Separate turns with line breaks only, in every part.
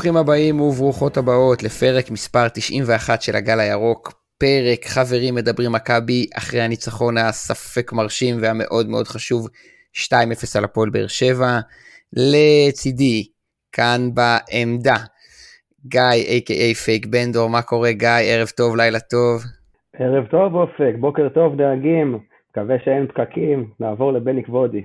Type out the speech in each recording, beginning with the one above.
ברוכים הבאים וברוכות הבאות לפרק מספר 91 של הגל הירוק. פרק חברים מדברים מכבי אחרי הניצחון הספק מרשים והמאוד מאוד חשוב 2-0 על הפועל באר שבע. לצידי, כאן בעמדה, גיא a.k.a פייק בנדור, מה קורה גיא? ערב טוב, לילה טוב.
ערב טוב אופק, בוקר טוב דאגים, מקווה שאין פקקים, נעבור לבני כבודי.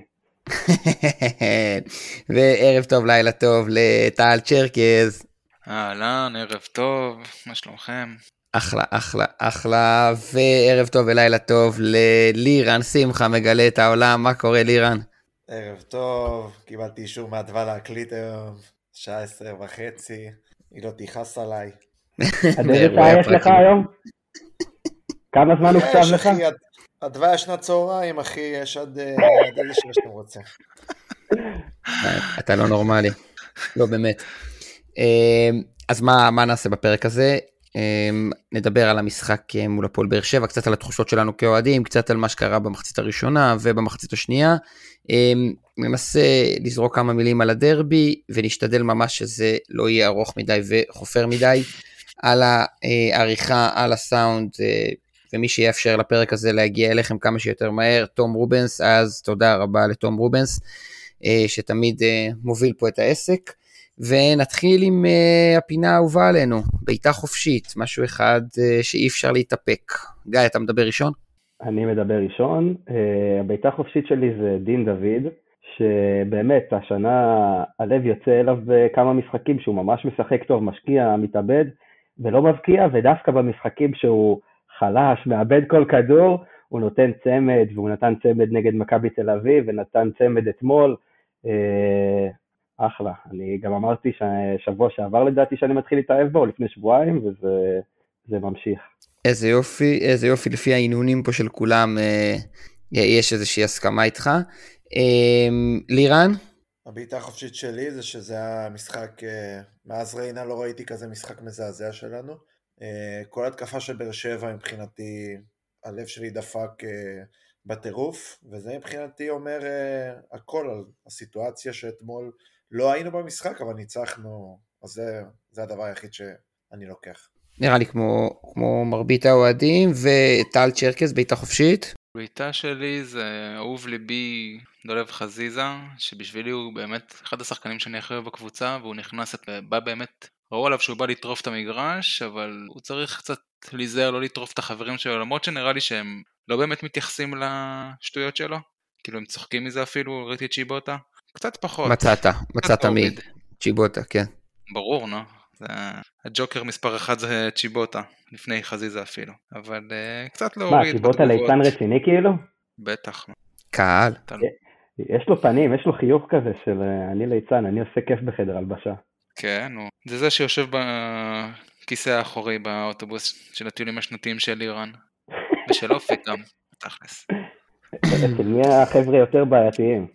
וערב טוב, לילה טוב לטל צ'רקז.
אהלן, ערב טוב, מה שלומכם?
אחלה, אחלה, אחלה, וערב טוב ולילה טוב ללירן שמחה, מגלה את העולם, מה קורה לירן?
ערב טוב, קיבלתי אישור מאדווה להקליט היום, שעה עשרה וחצי, היא לא תכעס עליי.
עד איזה שעה יש לך היום? כמה זמן הוקצב לך?
אדווה ישנה צהריים, אחי, יש עד אה, איזה שעה שאתה רוצה.
אתה לא נורמלי, לא באמת. אה, אז מה, מה נעשה בפרק הזה? אה, נדבר על המשחק מול הפועל באר שבע, קצת על התחושות שלנו כאוהדים, קצת על מה שקרה במחצית הראשונה ובמחצית השנייה. ננסה לזרוק כמה מילים על הדרבי, ונשתדל ממש שזה לא יהיה ארוך מדי וחופר מדי. על העריכה, על הסאונד, ומי שיאפשר לפרק הזה להגיע אליכם כמה שיותר מהר, תום רובנס, אז תודה רבה לתום רובנס, אה, שתמיד אה, מוביל פה את העסק. ונתחיל עם uh, הפינה האהובה עלינו, בעיטה חופשית, משהו אחד שאי אפשר להתאפק. גיא, אתה מדבר ראשון?
אני מדבר ראשון. הבעיטה החופשית שלי זה דין דוד, שבאמת, השנה הלב יוצא אליו בכמה משחקים שהוא ממש משחק טוב, משקיע, מתאבד, ולא מבקיע, ודווקא במשחקים שהוא חלש, מאבד כל כדור, הוא נותן צמד, והוא נתן צמד נגד מכבי תל אביב, ונתן צמד אתמול. אה, אחלה. אני גם אמרתי ששבוע שעבר לדעתי שאני מתחיל להתאהב בו, לפני שבועיים, וזה ממשיך.
איזה יופי, איזה יופי, לפי ההנהונים פה של כולם, אה, יש איזושהי הסכמה איתך. אה, לירן?
הבעיטה החופשית שלי זה שזה היה משחק, אה, מאז ריינה לא ראיתי כזה משחק מזעזע שלנו. אה, כל התקפה של באר שבע מבחינתי, הלב שלי דפק אה, בטירוף, וזה מבחינתי אומר אה, הכל על הסיטואציה שאתמול לא היינו במשחק, אבל ניצחנו, אז זה, זה הדבר היחיד שאני לוקח.
נראה לי כמו, כמו מרבית האוהדים, וטל צ'רקס, בעיטה חופשית.
בעיטה שלי זה אהוב ליבי דולב חזיזה, שבשבילי הוא באמת אחד השחקנים שאני הכי אוהב בקבוצה, והוא נכנס, בא באמת ראו עליו שהוא בא לטרוף את המגרש, אבל הוא צריך קצת להיזהר לא לטרוף את החברים שלו, למרות שנראה לי שהם לא באמת מתייחסים לשטויות שלו. כאילו הם צוחקים מזה אפילו, ראיתי את צ'יבוטה. קצת פחות.
מצאת, מצאת מי? צ'יבוטה, כן.
ברור, נו. זה... הג'וקר מספר אחד זה צ'יבוטה, לפני חזיזה אפילו. אבל uh, קצת להוריד.
מה, צ'יבוטה ליצן רציני כאילו?
בטח.
קהל.
יש לו פנים, יש לו חיוך כזה של אה, אני ליצן, אני עושה כיף בחדר הלבשה.
כן, הוא... זה זה שיושב בכיסא האחורי באוטובוס של הטיולים השנתיים של איראן. ושל אופק גם, תכלס.
אצל מי החבר'ה יותר בעייתיים?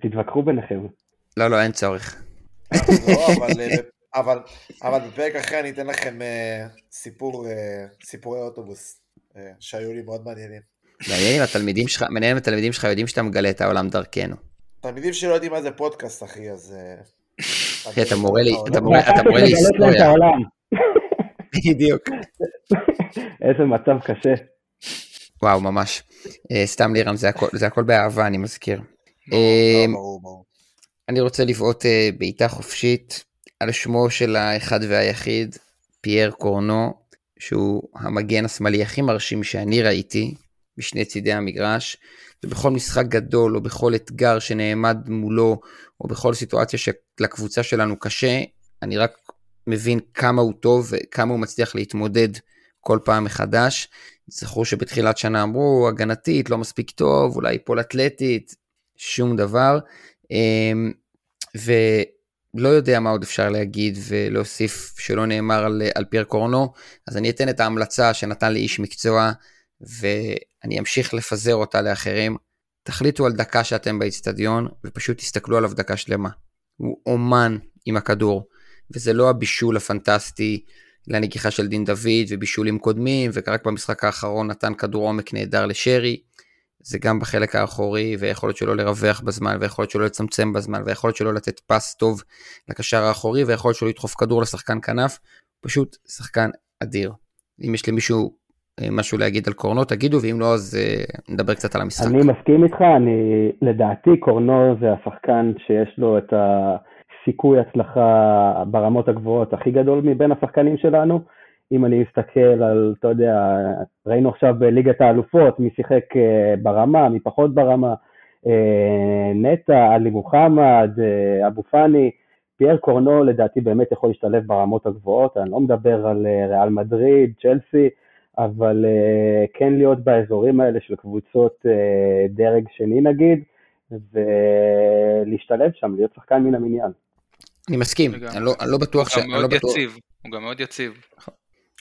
תתווכחו ביניכם.
לא, לא, אין צורך.
לא, אבל, אבל בפרק אחרי אני אתן לכם uh, סיפור, uh, סיפורי אוטובוס uh, שהיו לי מאוד מעניינים.
מעניין אם התלמידים שלך, מעניין אם התלמידים שלך יודעים שאתה מגלה את העולם דרכנו.
תלמידים שלא יודעים מה זה פודקאסט, אחי, אז...
אתה מורה לי, אתה מורה, אתה מורה לי היסטוריה. בדיוק.
איזה מצב קשה.
וואו, ממש. סתם לירם, זה הכל באהבה, אני מזכיר. אני רוצה לבעוט אה, בעיטה חופשית על שמו של האחד והיחיד, פייר קורנו, שהוא המגן השמאלי הכי מרשים שאני ראיתי, משני צידי המגרש. ובכל משחק גדול או בכל אתגר שנעמד מולו או בכל סיטואציה שלקבוצה שלנו קשה, אני רק מבין כמה הוא טוב וכמה הוא מצליח להתמודד כל פעם מחדש. זכרו שבתחילת שנה אמרו, הגנתית, לא מספיק טוב, אולי ייפול אתלטית, שום דבר. אמ, ולא יודע מה עוד אפשר להגיד ולהוסיף שלא נאמר על, על פייר קורנו, אז אני אתן את ההמלצה שנתן לי איש מקצוע, ואני אמשיך לפזר אותה לאחרים. תחליטו על דקה שאתם באיצטדיון, ופשוט תסתכלו עליו דקה שלמה. הוא אומן עם הכדור, וזה לא הבישול הפנטסטי לנגיחה של דין דוד ובישולים קודמים, ורק במשחק האחרון נתן כדור עומק נהדר לשרי. זה גם בחלק האחורי, ויכול להיות שלא לרווח בזמן, ויכול להיות שלא לצמצם בזמן, ויכול להיות שלא לתת פס טוב לקשר האחורי, ויכול להיות שלא לדחוף כדור לשחקן כנף, פשוט שחקן אדיר. אם יש למישהו משהו להגיד על קורנו, תגידו, ואם לא, אז אה, נדבר קצת על המשחק.
אני מסכים איתך, אני, לדעתי קורנו זה השחקן שיש לו את הסיכוי הצלחה ברמות הגבוהות הכי גדול מבין השחקנים שלנו. אם אני מסתכל על, אתה יודע, ראינו עכשיו בליגת האלופות, מי שיחק אה, ברמה, מי פחות ברמה, נטע, עלי מוחמד, אבו פאני, פייר קורנו לדעתי באמת יכול להשתלב ברמות הגבוהות, אני לא מדבר על ריאל מדריד, צ'לסי, אבל uh, כן להיות באזורים האלה של קבוצות uh, דרג שני נגיד, ולהשתלב שם, להיות שחקן מן המניין.
אני מסכים, אני לא, אני לא בטוח
ש... הוא גם מאוד לא יציב, הוא גם מאוד יציב.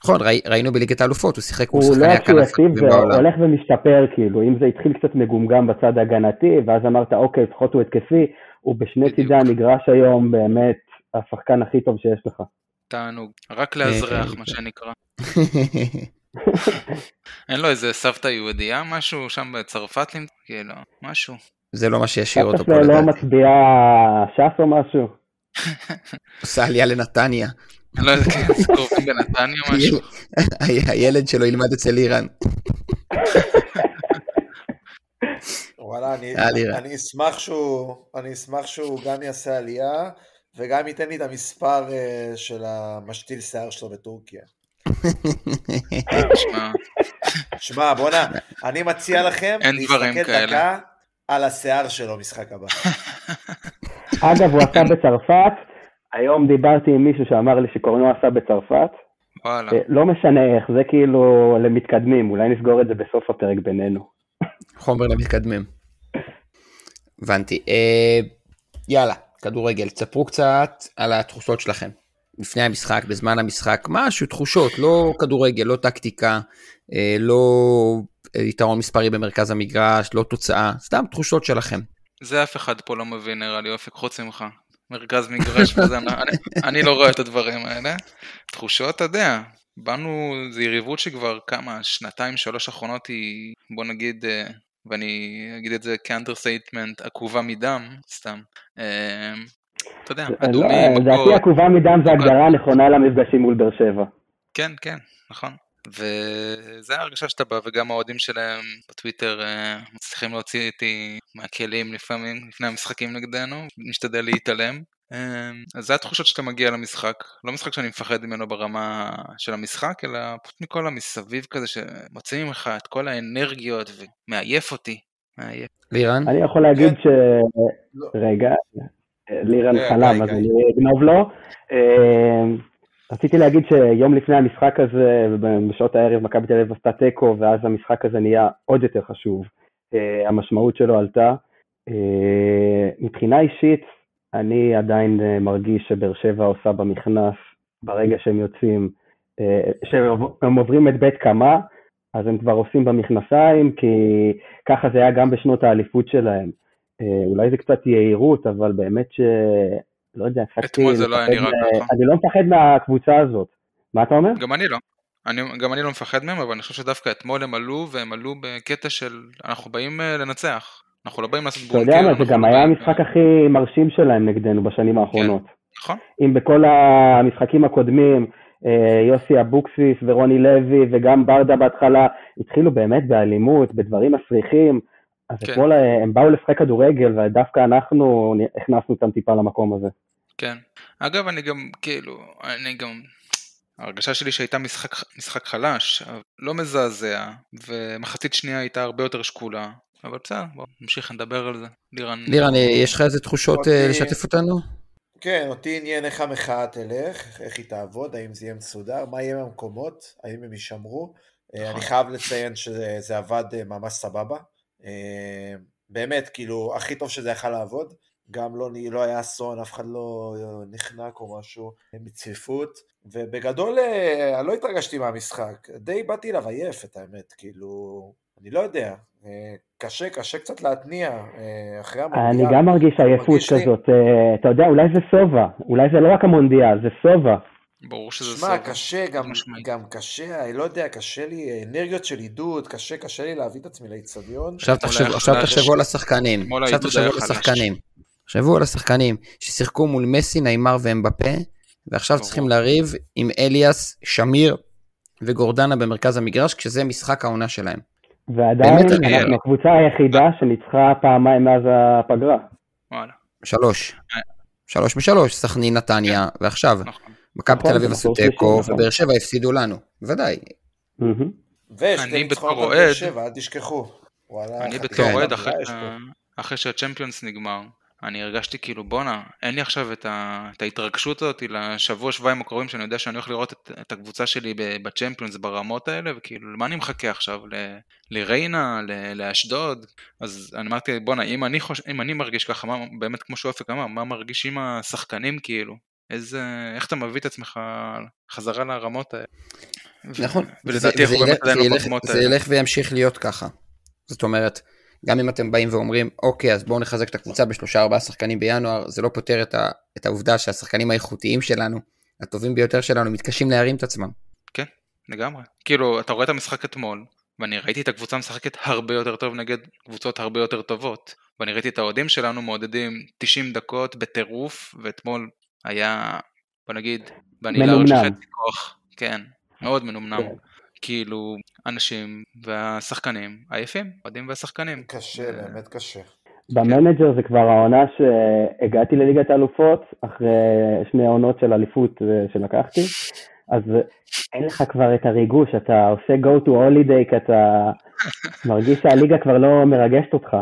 נכון, ראי, ראינו בליגת האלופות, הוא שיחק
כמו שחקני הכנף. הוא לא הכי יציב, זה הולך ומשתפר, כאילו, אם זה התחיל קצת מגומגם בצד ההגנתי, ואז אמרת, אוקיי, לפחות הוא התקפי, הוא בשני צידי המגרש היום באמת השחקן הכי טוב שיש לך.
תענוג, רק לאזרח, מה שנקרא. אין לו איזה סבתא יהודייה משהו שם בצרפת כאילו משהו.
זה לא מה שישאיר אותו
פה לדעתי. לא מצביעה ש"ס או משהו?
עושה עלייה לנתניה.
לא יודע, קרובים בנתניה משהו.
הילד שלו ילמד אצל איראן.
וואלה, אני אשמח שהוא, אני אשמח שהוא גם יעשה עלייה וגם ייתן לי את המספר אה, של המשתיל שיער שלו בטורקיה. שמע, בואנה, אני מציע לכם להסתכל דקה על השיער שלו משחק הבא.
אגב, הוא עשה בצרפת, היום דיברתי עם מישהו שאמר לי שקורנו עשה בצרפת. וואלה. אה, לא משנה איך, זה כאילו למתקדמים, אולי נסגור את זה בסוף הפרק בינינו.
חומר למתקדמים. הבנתי. אה, יאללה, כדורגל, תספרו קצת על התחושות שלכם. לפני המשחק, בזמן המשחק, משהו, תחושות, לא כדורגל, לא טקטיקה, אה, לא יתרון מספרי במרכז המגרש, לא תוצאה, סתם תחושות שלכם.
זה אף אחד פה לא מבין נראה לי אופק חוץ ממך. מרכז מגרש וזה, אני, אני לא רואה את הדברים האלה. תחושות, אתה יודע, באנו, זו יריבות שכבר כמה, שנתיים, שלוש אחרונות היא, בוא נגיד, אה, ואני אגיד את זה כ understatement, עקובה מדם, סתם. אה, אתה יודע, לא, אדומים, מכות.
לדעתי עקובה מדם זה הגדרה נכונה למפגשים מול באר שבע.
כן, כן, נכון. וזה ההרגשה שאתה בא, וגם האוהדים שלהם בטוויטר אה, מצליחים להוציא אותי מהכלים לפעמים, לפני המשחקים נגדנו, משתדל להתעלם. אה, אז זה התחושות שאתה מגיע למשחק, לא משחק שאני מפחד ממנו ברמה של המשחק, אלא פשוט מכל המסביב כזה שמוצאים ממך את כל האנרגיות ומעייף אותי.
לירן?
אני יכול להגיד כן. ש... לא. רגע, לירן כן, חלם, אז אני אגנוב לו. אה, רציתי להגיד שיום לפני המשחק הזה, בשעות הערב מכבי תל אביב עשתה תיקו, ואז המשחק הזה נהיה עוד יותר חשוב. אה, המשמעות שלו עלתה. אה, מבחינה אישית, אני עדיין מרגיש שבאר שבע עושה במכנס, ברגע שהם יוצאים, שהם עוברים את בית קמה, אז הם כבר עושים במכנסיים, כי ככה זה היה גם בשנות האליפות שלהם. אה, אולי זה קצת יהירות, אבל באמת ש... לא יודע,
אתמול זה לא היה נראה ככה.
אני לא מפחד מהקבוצה הזאת. מה אתה אומר?
גם אני לא. אני, גם אני לא מפחד מהם, אבל אני חושב שדווקא אתמול הם עלו, והם עלו בקטע של אנחנו באים אה, לנצח. אנחנו לא באים לעשות
בונקר. אתה יודע מה, זה גם היה המשחק הכי מרשים שלהם נגדנו בשנים האחרונות. כן,
נכון.
אם בכל המשחקים הקודמים, אה, יוסי אבוקסיס ורוני לוי וגם ברדה בהתחלה התחילו באמת באלימות, בדברים מסריחים. אז כן. אתמול אה, הם באו לשחק כדורגל, ודווקא אנחנו הכנסנו אותם טיפה למקום הזה.
כן. אגב, אני גם, כאילו, אני גם... ההרגשה שלי שהייתה משחק, משחק חלש, לא מזעזע, ומחצית שנייה הייתה הרבה יותר שקולה, אבל בסדר, בוא נמשיך לדבר על זה. לירן...
לירן, יש לך איזה תחושות אותי... אה, לשתף אותנו?
כן, אותי עניין איך המחאה תלך, איך היא תעבוד, האם זה יהיה מסודר, מה יהיה מהמקומות, האם הם יישמרו. אה, נכון. אני חייב לציין שזה עבד ממש סבבה. אה, באמת, כאילו, הכי טוב שזה יכל לעבוד. גם לא, לא היה אסון, אף אחד לא נחנק או משהו מצפיפות. ובגדול, אה, אני לא התרגשתי מהמשחק. די באתי אליו עייף, את האמת. כאילו, אני לא יודע. אה, קשה, קשה קצת להתניע אחרי המונדיאל.
אני גם מרגיש עייפות כזאת. אתה יודע, אולי זה סובה. אולי זה לא רק המונדיאל, זה סובה.
ברור שזה
שמע,
סובה.
קשה, גם,
משמעית.
גם קשה, אני לא יודע, קשה לי, אנרגיות של עידוד, קשה, קשה לי להביא את עצמי לאיצטדיון.
עכשיו תחשבו, על השחקנים, עכשיו תחשבו על. השחקנים. תחשבו על השחקנים ששיחקו מול מסי, נעימר ואמבפה, ועכשיו
ברור.
צריכים לריב עם אליאס, שמיר וגורדנה במרכז המגרש, כשזה משחק העונה שלהם.
ועדיין
באמת,
אני-
אנחנו הקבוצה היחידה שניצחה פעמיים מאז הפגרה.
וואלה,
שלוש. שלוש משלוש, סכנין, נתניה, ועכשיו.
נכון.
מכבי תל אביב
נכון,
עשו תיקו,
נכון.
ובאר שבע הפסידו לנו. בוודאי.
ושתי
אני
ניצחונות
בתור
על באר
אוהד-
שבע, אל תשכחו.
אני בתור. אוהד, אחרי שהצ'מפיונס נגמר, אני הרגשתי כאילו בואנה, אין לי עכשיו את, ה... את ההתרגשות הזאת לשבוע שבועיים הקרובים שאני יודע שאני הולך לראות את, את הקבוצה שלי בצ'מפיונס ברמות האלה, וכאילו למה אני מחכה עכשיו? ל... לריינה, ל... לאשדוד? אז אני אמרתי בואנה, אם אני, חוש... אם אני מרגיש ככה, מה, באמת כמו שאופק אמר, מה מרגישים השחקנים כאילו? איזה, איך אתה מביא את עצמך חזרה לרמות האלה?
נכון.
ולדעתי
זה-
אנחנו
זה
באמת עדיין
זה
לא ברמות
זה
האלה.
ילך וימשיך להיות ככה. זאת אומרת, גם אם אתם באים ואומרים, אוקיי, אז בואו נחזק את הקבוצה בשלושה ארבעה שחקנים בינואר, זה לא פותר את, ה, את העובדה שהשחקנים האיכותיים שלנו, הטובים ביותר שלנו, מתקשים להרים את עצמם.
לגמרי. כאילו, אתה רואה את המשחק אתמול, ואני ראיתי את הקבוצה משחקת הרבה יותר טוב נגד קבוצות הרבה יותר טובות. ואני ראיתי את האוהדים שלנו מעודדים 90 דקות בטירוף, ואתמול היה, בוא נגיד, בני לארג'
מנומנם.
חצי כוח. כן, מאוד מנומנם.
כן.
כאילו, אנשים והשחקנים עייפים, אוהדים והשחקנים.
קשה, באמת קשה.
במנג'ר זה כבר העונה שהגעתי לליגת האלופות, אחרי שני עונות של אליפות אה, שלקחתי, אז אין לך כבר את הריגוש, אתה עושה go to holiday, כי אתה מרגיש שהליגה כבר לא מרגשת אותך.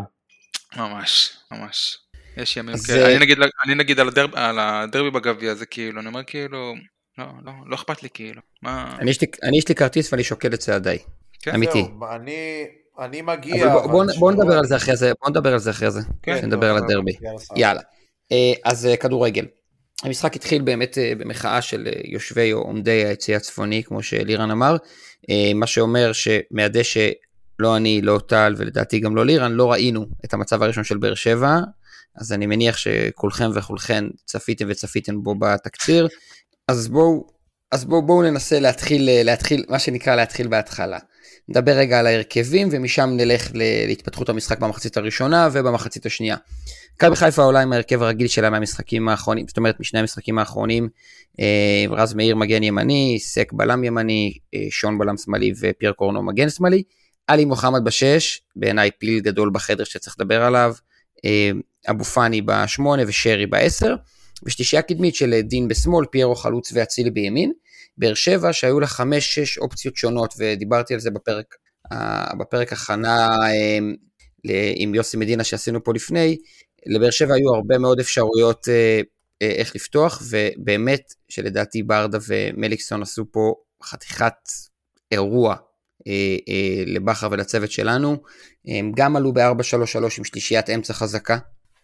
ממש, ממש. יש ימים
אז,
כאלה. אני נגיד, אני נגיד על, הדרב, על הדרבי בגביע זה כאילו, אני אומר כאילו, לא, לא, לא אכפת לי כאילו. מה...
אני יש לי, אני יש לי כרטיס ואני שוקל את צעדיי.
כן,
אמיתי.
זהו, אני, אני
אבל
מגיע,
בוא-
אבל
בוא- בוא
שבוע-
נדבר על זה אחרי זה, בוא נדבר על זה אחרי זה.
כן,
נדבר על הדרבי.
יאללה.
יאללה. אה, אז אה, כדורגל. המשחק התחיל באמת אה, במחאה של יושבי או עומדי היציא הצפוני, כמו שלירן אמר, מה שאומר שמהדשא לא אני, לא טל ולדעתי גם לא לירן, לא ראינו את המצב הראשון של באר שבע, אז אני מניח שכולכם וכולכן צפיתם וצפיתם בו בתקציר, אז בואו, אז בואו, בואו ננסה להתחיל, להתחיל, מה שנקרא להתחיל בהתחלה. נדבר רגע על ההרכבים ומשם נלך להתפתחות המשחק במחצית הראשונה ובמחצית השנייה. מכבי חיפה עולה עם ההרכב הרגיל שלה מהמשחקים האחרונים, זאת אומרת משני המשחקים האחרונים, אה, רז מאיר מגן ימני, סק בלם ימני, אה, שון בלם שמאלי ופייר קורנו מגן שמאלי, עלי מוחמד בשש, בעיניי פיל גדול בחדר שצריך לדבר עליו, אה, אבו פאני בשמונה ושרי בעשר, ושלישייה קדמית של דין בשמאל, פיירו חלוץ ואצילי בימין, באר שבע שהיו לה חמש שש אופציות שונות ודיברתי על זה בפרק, אה, בפרק הכנה ל- עם יוסי מדינה שעשינו פה לפני, לבאר שבע היו הרבה מאוד אפשרויות אה, אה, איך לפתוח, ובאמת שלדעתי ברדה ומליקסון עשו פה חתיכת אירוע לבכר ולצוות שלנו. הם גם עלו ב-4-3-3 עם שלישיית אמצע חזקה.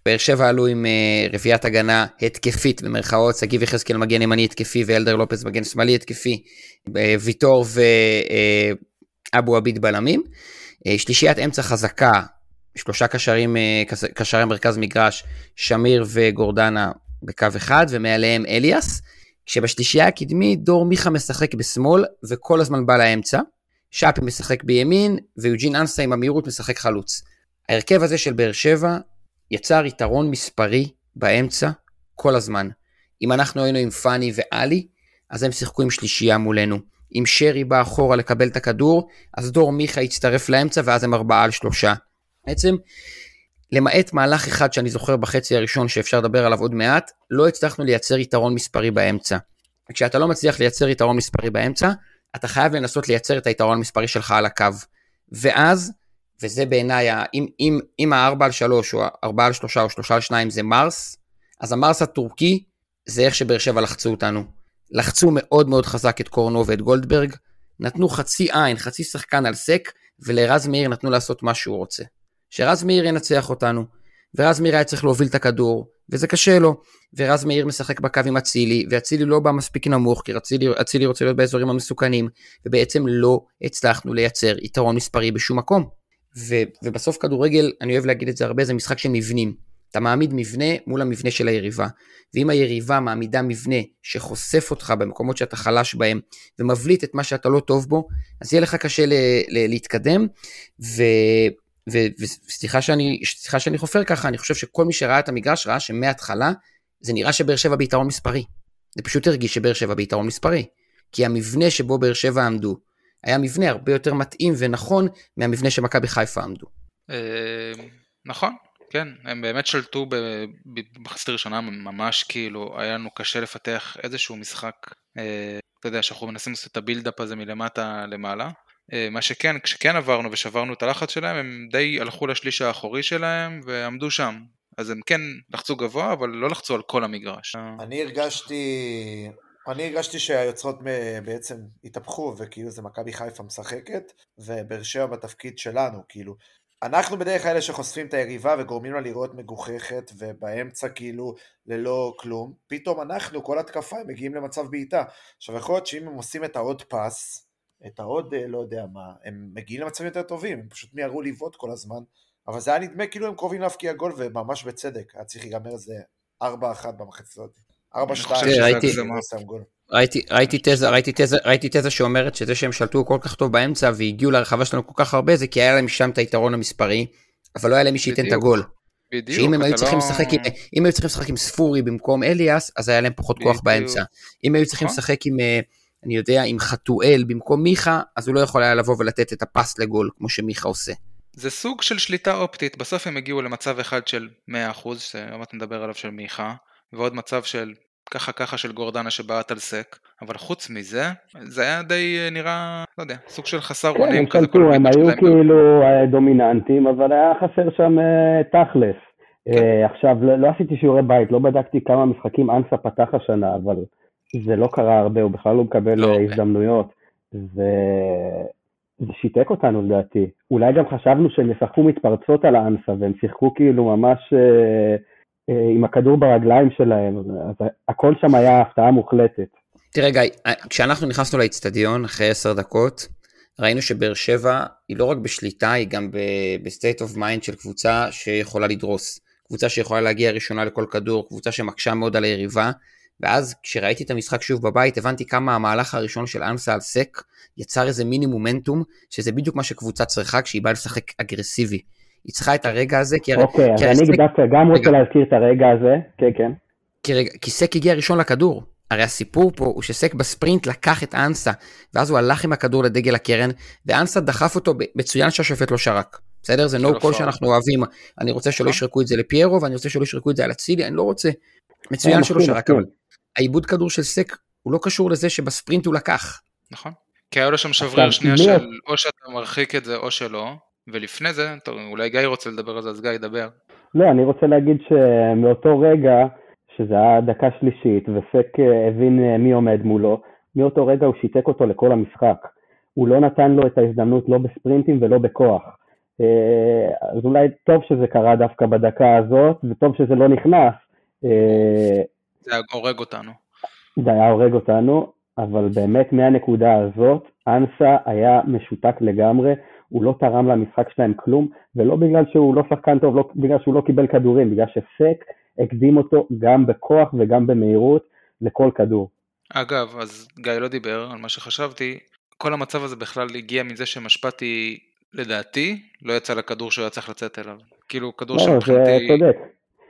באר שבע עלו עם אה, רביעיית הגנה התקפית במרכאות, שגיב יחזקאל מגן ימני התקפי ואלדר לופס מגן שמאלי התקפי, אה, ויטור ואבו עביד בלמים. אה, שלישיית אמצע חזקה, שלושה קשרים, אה, קש- קשרי מרכז מגרש, שמיר וגורדנה בקו אחד, ומעליהם אליאס, כשבשלישייה הקדמית דור מיכה משחק בשמאל וכל הזמן בא לאמצע, שפי משחק בימין, ויוג'ין אנסה עם המהירות משחק חלוץ. ההרכב הזה של באר שבע יצר יתרון מספרי באמצע כל הזמן. אם אנחנו היינו עם פאני ואלי, אז הם שיחקו עם שלישייה מולנו. אם שרי בא אחורה לקבל את הכדור, אז דור מיכה יצטרף לאמצע ואז הם ארבעה על שלושה. בעצם, למעט מהלך אחד שאני זוכר בחצי הראשון שאפשר לדבר עליו עוד מעט, לא הצלחנו לייצר יתרון מספרי באמצע. וכשאתה לא מצליח לייצר יתרון מספרי באמצע, אתה חייב לנסות לייצר את היתרון המספרי שלך על הקו. ואז, וזה בעיניי, אם, אם, אם ה-4 על 3 או ה-4 על 3 או 3 על 2 זה מרס, אז המרס הטורקי זה איך שבאר שבע לחצו אותנו. לחצו מאוד מאוד חזק את קורנו ואת גולדברג, נתנו חצי עין, חצי שחקן על סק, ולרז מאיר נתנו לעשות מה שהוא רוצה. שרז מאיר ינצח אותנו, ורז מאיר היה צריך להוביל את הכדור, וזה קשה לו, ורז מאיר משחק בקו עם אצילי, ואצילי לא בא מספיק נמוך, כי אצילי, אצילי רוצה להיות באזורים המסוכנים, ובעצם לא הצלחנו לייצר יתרון מספרי בשום מקום. ו, ובסוף כדורגל, אני אוהב להגיד את זה הרבה, זה משחק של מבנים. אתה מעמיד מבנה מול המבנה של היריבה. ואם היריבה מעמידה מבנה שחושף אותך במקומות שאתה חלש בהם, ומבליט את מה שאתה לא טוב בו, אז יהיה לך קשה ל- ל- להתקדם. ו... וסליחה שאני, שאני חופר ככה, אני חושב שכל מי שראה את המגרש ראה שמההתחלה זה נראה שבאר שבע ביתרון מספרי. זה פשוט הרגיש שבאר שבע ביתרון מספרי. כי המבנה שבו באר שבע עמדו, היה מבנה הרבה יותר מתאים ונכון מהמבנה שמכבי חיפה עמדו.
אה, נכון, כן, הם באמת שלטו במחצית הראשונה ממש כאילו, היה לנו קשה לפתח איזשהו משחק, אה, אתה יודע, שאנחנו מנסים לעשות את הבילדאפ הזה מלמטה למעלה. אה, מה שכן, כשכן עברנו ושברנו את הלחץ שלהם, הם די הלכו לשליש האחורי שלהם ועמדו שם. אז הם כן לחצו גבוה, אבל לא לחצו על כל המגרש.
אני הרגשתי, אני הרגשתי שהיוצרות בעצם התהפכו, וכאילו זה מכבי חיפה משחקת, ובאר שבע בתפקיד שלנו, כאילו. אנחנו בדרך כלל אלה שחושפים את היריבה וגורמים לה לראות מגוחכת, ובאמצע כאילו ללא כלום. פתאום אנחנו, כל התקפה, הם מגיעים למצב בעיטה. עכשיו יכול להיות שאם הם עושים את העוד פס, את העוד אה, לא יודע מה, הם מגיעים למצבים יותר טובים, הם פשוט מיהרו לבעוט כל הזמן, אבל זה היה נדמה כאילו הם קרובים להפקיע גול, וממש בצדק, היה צריך להיגמר איזה 4-1 במחצית הזאת. 4-2,
ראיתי, ראיתי תזה, ראיתי תזה, ראיתי תזה שאומרת שזה שהם שלטו כל כך טוב באמצע והגיעו לרחבה שלנו כל כך הרבה, זה כי היה להם שם את היתרון המספרי, אבל לא היה להם מי שייתן את הגול. בדיוק, שאם הם היו צריכים לא... לשחק עם, אם היו צריכים לשחק עם ספורי במקום אליאס, אז היה להם פחות בדיוק. כוח באמצע. אם היו צריכים נכון. לשחק עם, אה, אני יודע, עם חתואל במקום מיכה, אז הוא לא יכול היה לבוא ולתת את הפס לגול, כמו שמיכה עושה.
זה סוג של שליטה אופטית, בסוף הם הגיעו למצב אחד של 100%, שעוד נדבר עליו של מיכה, ועוד מצב של ככה ככה של גורדנה שבעט על סק, אבל חוץ מזה, זה היה די אה, נראה, לא יודע, סוג של חסר
כן, אונים. כן, הם הם היו כאילו אה, דומיננטים, אבל היה חסר שם uh, תכלס. כן. עכשיו, לא, לא עשיתי שיעורי בית, לא בדקתי כמה משחקים אנסה פתח השנה, אבל זה לא קרה הרבה, הוא בכלל לא מקבל לא הזדמנויות. ו... זה שיתק אותנו לדעתי. אולי גם חשבנו שהם ישחקו מתפרצות על האנסה, והם שיחקו כאילו ממש אה, אה, עם הכדור ברגליים שלהם, אז הכל שם היה הפתעה מוחלטת.
תראה גיא, כשאנחנו נכנסנו לאצטדיון אחרי עשר דקות, ראינו שבאר שבע היא לא רק בשליטה, היא גם ב state of mind של קבוצה שיכולה לדרוס. קבוצה שיכולה להגיע ראשונה לכל כדור, קבוצה שמקשה מאוד על היריבה, ואז כשראיתי את המשחק שוב בבית, הבנתי כמה המהלך הראשון של אנסה על סק יצר איזה מיני מומנטום, שזה בדיוק מה שקבוצה צריכה כשהיא באה לשחק אגרסיבי. היא צריכה את הרגע הזה, כי...
אוקיי, אז אני דווקא גם רוצה להזכיר את הרגע הזה, כן, כן.
כי, רגע, כי סק הגיע ראשון לכדור. הרי הסיפור פה הוא שסק בספרינט לקח את אנסה, ואז הוא הלך עם הכדור לדגל הקרן, ואנסה דחף אותו מצוין שהשופט לא שרק. בסדר? זה נו קול שאנחנו אוהבים. אני רוצה שלא נכון. ישרקו את זה לפיירו, ואני רוצה שלא ישרקו את זה על אצילי, אני לא רוצה. מצוין אה, שלא שרק, אבל העיבוד כדור של סק הוא לא קשור לזה שבספרינט הוא לקח.
נכון. כי היה לו שם שבריר שנייה של או שאתה מרחיק את זה או שלא, ולפני זה, טוב, אולי גיא רוצה לדבר על זה, אז גיא ידבר.
לא, אני רוצה להגיד שמאותו רגע, שזה היה דקה שלישית, וסק אה, הבין אה, מי עומד מולו, מאותו רגע הוא שיתק אותו לכל המשחק. הוא לא נתן לו את ההזדמנות לא בספרינטים ולא בכוח. אה, אז אולי טוב שזה קרה דווקא בדקה הזאת, וטוב שזה לא נכנס.
זה היה הורג אותנו.
זה היה הורג אותנו, אבל באמת מהנקודה הזאת, אנסה היה משותק לגמרי, הוא לא תרם למשחק שלהם כלום, ולא בגלל שהוא לא שחקן טוב, לא בגלל שהוא לא קיבל כדורים, בגלל שסק הקדים אותו גם בכוח וגם במהירות לכל כדור.
אגב, אז גיא לא דיבר על מה שחשבתי, כל המצב הזה בכלל הגיע מזה שמשפטי, לדעתי, לא יצא לכדור שהוא היה צריך לצאת אליו. כאילו, כדור
לא, שמבחינתי... זה צודק.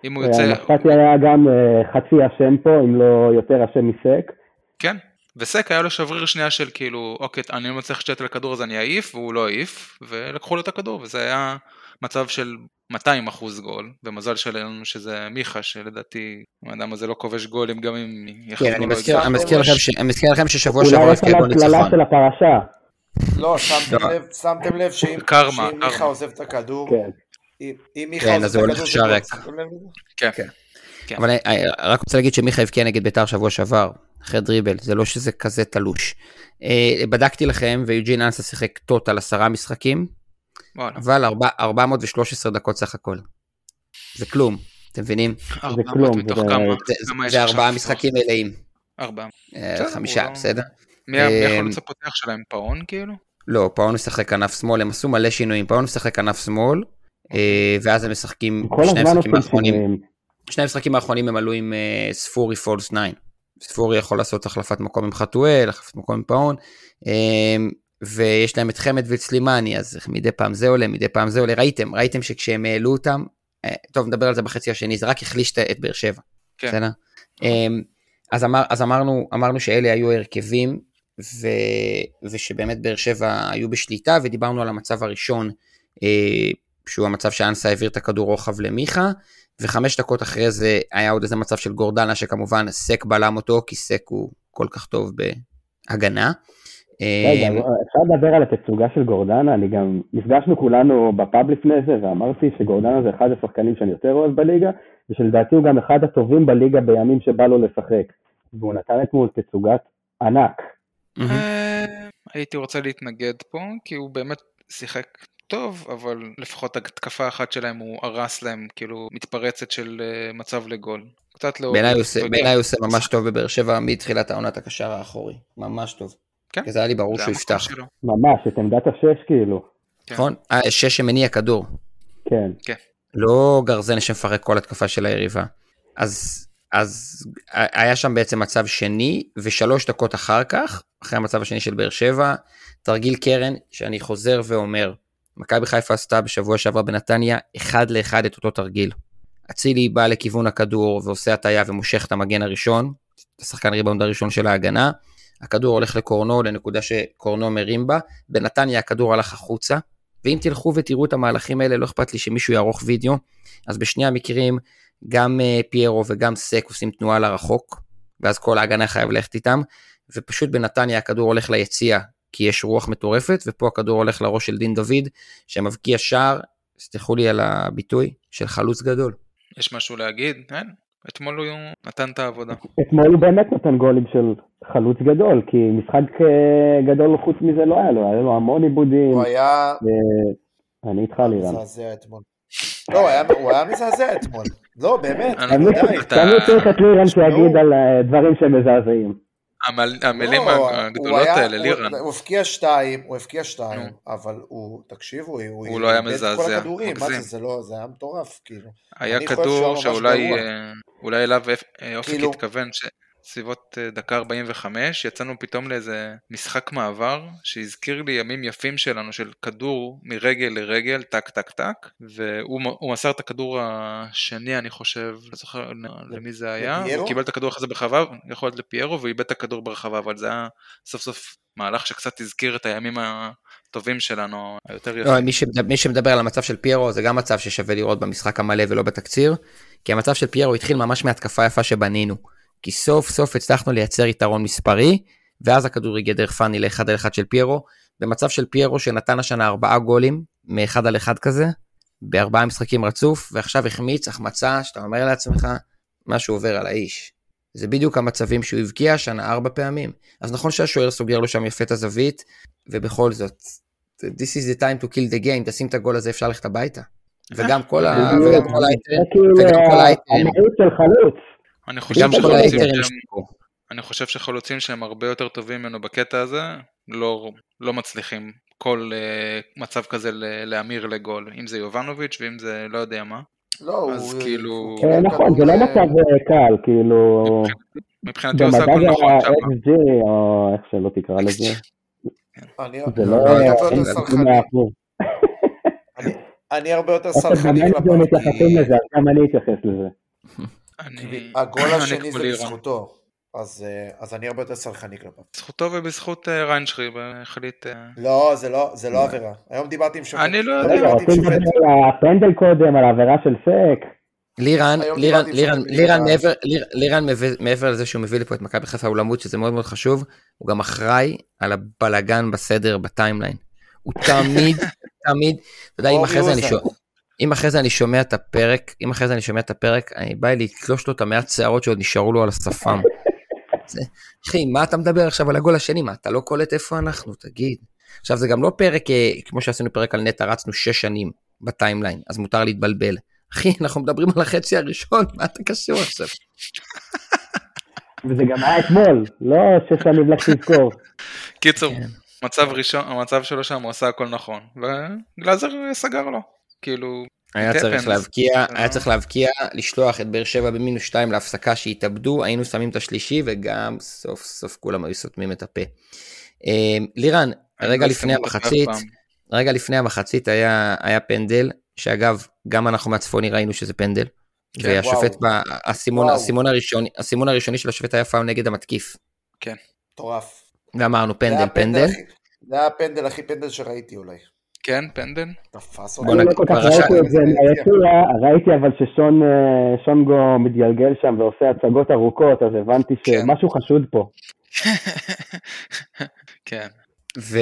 אם הוא יוצא... משפטי היה גם אה, חצי אשם פה, אם לא יותר אשם מסק.
כן, וסק היה לו שבריר שנייה של כאילו, אוקיי, אני לא מצליח לשתת על הכדור אז אני אעיף, והוא לא העיף, ולקחו לו את הכדור, וזה היה מצב של 200 אחוז גול, ומזל שלנו שזה מיכה, שלדעתי, האדם הזה לא כובש גולים גם אם
כן, אני מזכיר לכם ששבוע שעבר
הבקיע גול ניצחון. אולי של הפרשה.
לא, שמתם לב שאם מיכה עוזב את הכדור,
כן.
אם מיכה כן, עוזב את הכדור, כן. כן. אבל אני רק רוצה להגיד שמיכה הבקיע נגד ביתר שבוע שעבר, אחרי דריבל, זה לא שזה כזה תלוש. אה, בדקתי לכם, ויוג'ין אנסה שיחק טוטל עשרה משחקים, אבל 413 דקות סך הכל. זה כלום, אתם מבינים?
זה כלום.
זה ארבעה משחקים מלאים.
ארבעה.
אה, חמישה, בסדר?
מי החלוץ אה, הפותח שלהם, פאון כאילו?
לא, פאון משחק כנף שמאל, הם עשו מלא שינויים, פאון משחק כנף שמאל, אה, ואז הם משחקים, שני המשחקים האחרונים,
שינויים.
שני המשחקים האחרונים הם עלו עם אה, ספורי false 9. ספורי יכול לעשות החלפת מקום עם חתואל, החלפת מקום עם פאון, אה, ויש להם את חמד וסלימני, אז מדי פעם זה עולה, מדי פעם זה עולה. ראיתם, ראיתם שכשהם העלו אותם, אה, טוב, נדבר על זה בחצי השני, זה רק החליש את- באר שבע.
כן.
בסדר? אה, אז, אמר, אז אמרנו, אמרנו שאלה היו ההרכבים, ו, ושבאמת באר שבע היו בשליטה, ודיברנו על המצב הראשון, אה, שהוא המצב שאנסה העביר את הכדור רוחב למיכה, וחמש דקות אחרי זה היה עוד איזה מצב של גורדנה, שכמובן סק בלם אותו, כי סק הוא כל כך טוב בהגנה.
רגע,
אה,
אפשר לדבר על התצוגה של גורדנה? אני גם, נפגשנו כולנו בפאב לפני זה, ואמרתי שגורדנה זה אחד השחקנים שאני יותר אוהב בליגה, ושלדעתי הוא גם אחד הטובים בליגה בימים שבא לו לשחק. והוא נתן אתמול תצוגת ענק.
אה, הייתי רוצה להתנגד פה, כי הוא באמת שיחק טוב, אבל לפחות התקפה אחת שלהם הוא הרס להם, כאילו, מתפרצת של אה, מצב לגול. קצת לא...
בעיניי הוא עושה- הוא ממש טוב בבאר שבע מתחילת העונת הקשר האחורי, ממש טוב.
כן.
כי זה היה לי ברור שהוא יפתח.
ממש, את עמדת השש כאילו.
כן.
נכון? אה, שש שמניע כדור.
כן.
לא גרזן שמפרק כל התקפה של היריבה. אז, אז היה שם בעצם מצב שני, ושלוש דקות אחר כך, אחרי המצב השני של באר שבע, תרגיל קרן, שאני חוזר ואומר, מכבי חיפה עשתה בשבוע שעבר בנתניה, אחד לאחד את אותו תרגיל. אצילי בא לכיוון הכדור ועושה הטיה ומושך את המגן הראשון, את השחקן ריבאונד הראשון של ההגנה, הכדור הולך לקורנו, לנקודה שקורנו מרים בה, בנתניה הכדור הלך החוצה, ואם תלכו ותראו את המהלכים האלה, לא אכפת לי שמישהו יערוך וידאו, אז בשני המקרים, גם uh, פיירו וגם סק עושים תנועה לרחוק, ואז כל ההגנה חייב ללכת איתם, ופשוט בנתניה הכדור הולך ליציע, כי יש רוח מטורפת, ופה הכדור הולך לראש של דין דוד, שמבקיע שער, סלחו לי על הביטוי, של חלוץ גדול.
יש משהו להגיד? אין. אתמול הוא נתן את העבודה.
אתמול הוא באמת נתן גולים של חלוץ גדול, כי משחק אה, גדול חוץ מזה לא היה לו, היה לו המון עיבודים.
הוא היה
ו- אני איתך לירן.
מזעזע אתמול. לא, הוא היה- הוא היה מזעזע אתמול. לא, באמת,
אני-
אני
די.
אתה-
תמיד צריך את לירן. שיגיד על אה, דברים שמזעזעים.
המילים
לא,
הגדולות האלה, לירן.
הוא הבקיע שתיים, הוא הבקיע שתיים. אבל הוא, תקשיבו, הוא
לא היה
כל
מזעזע,
הכדורים, מה זה. זה לא, זה היה מטורף, כאילו.
היה כדור שאולי. אה, אליו אה, אופק
כאילו-
התכוון שסביבות אה, דקה 45 יצאנו פתאום לאיזה משחק מעבר שהזכיר לי ימים יפים שלנו של כדור מרגל לרגל טק טק טק והוא מסר את הכדור השני אני חושב לא זוכר למי זה היה
לפיירו?
הוא קיבל את הכדור אחרי זה ברחבה יכול להיות לפיירו והוא איבד את הכדור ברחבה אבל זה היה סוף סוף מהלך שקצת הזכיר את הימים הטובים שלנו היותר יפים.
לא, מי, שמדבר, מי שמדבר על המצב של פיירו זה גם מצב ששווה לראות במשחק המלא ולא בתקציר, כי המצב של פיירו התחיל ממש מהתקפה יפה שבנינו. כי סוף סוף הצלחנו לייצר יתרון מספרי, ואז הכדור הגיע דרך פאני לאחד על אחד של פיירו, במצב של פיירו שנתן השנה ארבעה גולים, מאחד על אחד כזה, בארבעה משחקים רצוף, ועכשיו החמיץ החמצה שאתה אומר לעצמך, משהו עובר על האיש. זה בדיוק המצבים שהוא הבקיע השנה ארבע פעמים. אז נכון שהשוער סוגר לו שם יפה את הזווית, ובכל זאת, This is the time to kill the game, תשים את הגול הזה אפשר ללכת הביתה. וגם כל ה... וגם כל
כאילו
וגם כל האייטרים,
המהות של חלוץ.
אני חושב שחלוצים שהם-. אני חושב שחלוצים שהם הרבה יותר טובים ממנו בקטע הזה, לא, לא מצליחים כל uh, מצב כזה ל- להמיר לגול, אם זה יובנוביץ' ואם זה לא יודע מה.
לא,
אז
הוא...
כאילו-
אה,
קיבל
נכון,
כדור
זה לא
ל-
מצב אה, קל, כאילו...
מבחינתי הוא עושה
במדד
הכל נכון שם.
ה-XG, או איך שלא תקרא לזה, זה
לא.
אני- הרבה יותר סלחני
שבמנג'ר
כלפיו,
מתייחסים
כי-
לזה, אז גם אני אתייחס לזה.
אני,
הגול השני זה. בזכותו, אז אה, אז אני הרבה יותר סלחני כלפיו.
זכותו ובזכות אה, ריינשרי, החליט... אה,
לא, זה לא, זה לא עבירה. היום דיברתי עם שופט.
אני לא יודע.
רגע, רוצים. לדבר על הפנדל קודם, על העבירה של סק.
לירן, לירן, לירן, לירן. מעבר, ליר- לירן מעבר לזה שהוא מביא לפה את מכבי חיפה האולמות, שזה מאוד מאוד חשוב, הוא גם אחראי על הבלגן בסדר ב timeline. הוא תמיד, תמיד, אתה יודע, אם אחרי זה אני
יוזן.
אם אחרי זה אני שומע את הפרק, אם אחרי זה אני שומע את הפרק, אני בא לי לתלוש לו את המעט שערות שעוד נשארו לו על השפם. אחי, מה אתה מדבר עכשיו על הגול השני? מה, אתה לא קולט איפה אנחנו? תגיד. עכשיו, זה גם לא פרק, אה, כמו שעשינו פרק על נטע, רצנו שש שנים ב timeline, אז מותר להתבלבל. אחי, אנחנו מדברים על החצי הראשון, מה אתה קשור עכשיו?
וזה גם היה אתמול, לא שש שנים לך תזכור.
קיצור,
כן.
מצב ראשון, המצב שלו שם הוא עשה הכל נכון, וגלאזר סגר לו. כאילו,
היה צריך
טפנס.
להבקיע,
זה
היה צריך להבקיע, לשלוח את באר שבע במינוס 2 להפסקה שיתאבדו, היינו שמים את השלישי וגם סוף סוף כולם היו סותמים את הפה. אה, לירן, רגע
לא
לפני המחצית,
פעם.
רגע לפני המחצית היה, היה פנדל, שאגב, גם אנחנו מהצפוני ראינו שזה פנדל.
כן,
והשופט,
וואו.
הסימון,
וואו.
הסימון, הראשוני, הסימון הראשוני של השופט היה פאול נגד המתקיף.
מטורף.
ואמרנו פנדל, פנדל.
זה היה הפנדל הכי פנדל שראיתי אולי.
כן, פנדל?
תפס אותי.
אני לא כל כך ראיתי את זה מהיציע, ראיתי אבל ששון אה, מתגלגל שם ועושה הצגות ארוכות, אז הבנתי
כן.
שמשהו חשוד פה.
כן.
ו,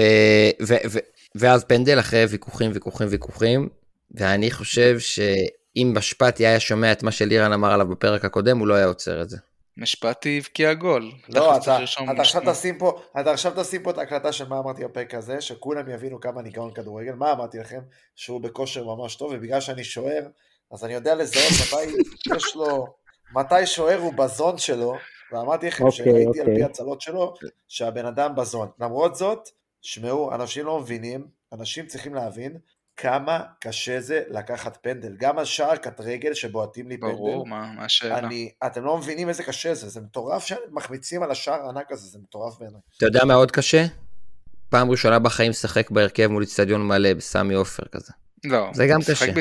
ו, ו, ואז פנדל אחרי ויכוחים, ויכוחים, ויכוחים, ואני חושב שאם משפטי היה שומע את מה שלירן אמר עליו בפרק הקודם, הוא לא היה עוצר את זה.
משפטי הבקיע גול.
לא, אתה, אתה עכשיו. תשים פה, אתה עכשיו תשים פה את ההקלטה של מה אמרתי בפרק הזה, שכולם יבינו כמה אני גאון כדורגל, מה אמרתי לכם? שהוא בכושר ממש טוב, ובגלל שאני שוער, אז אני יודע לזהות מתי יש לו, מתי שוער הוא בזון שלו, ואמרתי לכם
אוקיי,
שראיתי על
אוקיי.
פי הצלות שלו, שהבן אדם בזון. למרות זאת, שמעו, אנשים לא מבינים, אנשים צריכים להבין כמה קשה זה לקחת פנדל. גם על שער קט רגל שבועטים לי פנדל,
ברור, מה מה השאלה?
אני, אתם לא מבינים איזה קשה זה, זה מטורף שמחמיצים על השער הענק הזה, זה מטורף בעיניי.
אתה יודע מה עוד קשה? פעם ראשונה בחיים לשחק בהרכב מול איצטדיון מלא בסמי עופר כזה.
לא.
זה גם קשה.
ב-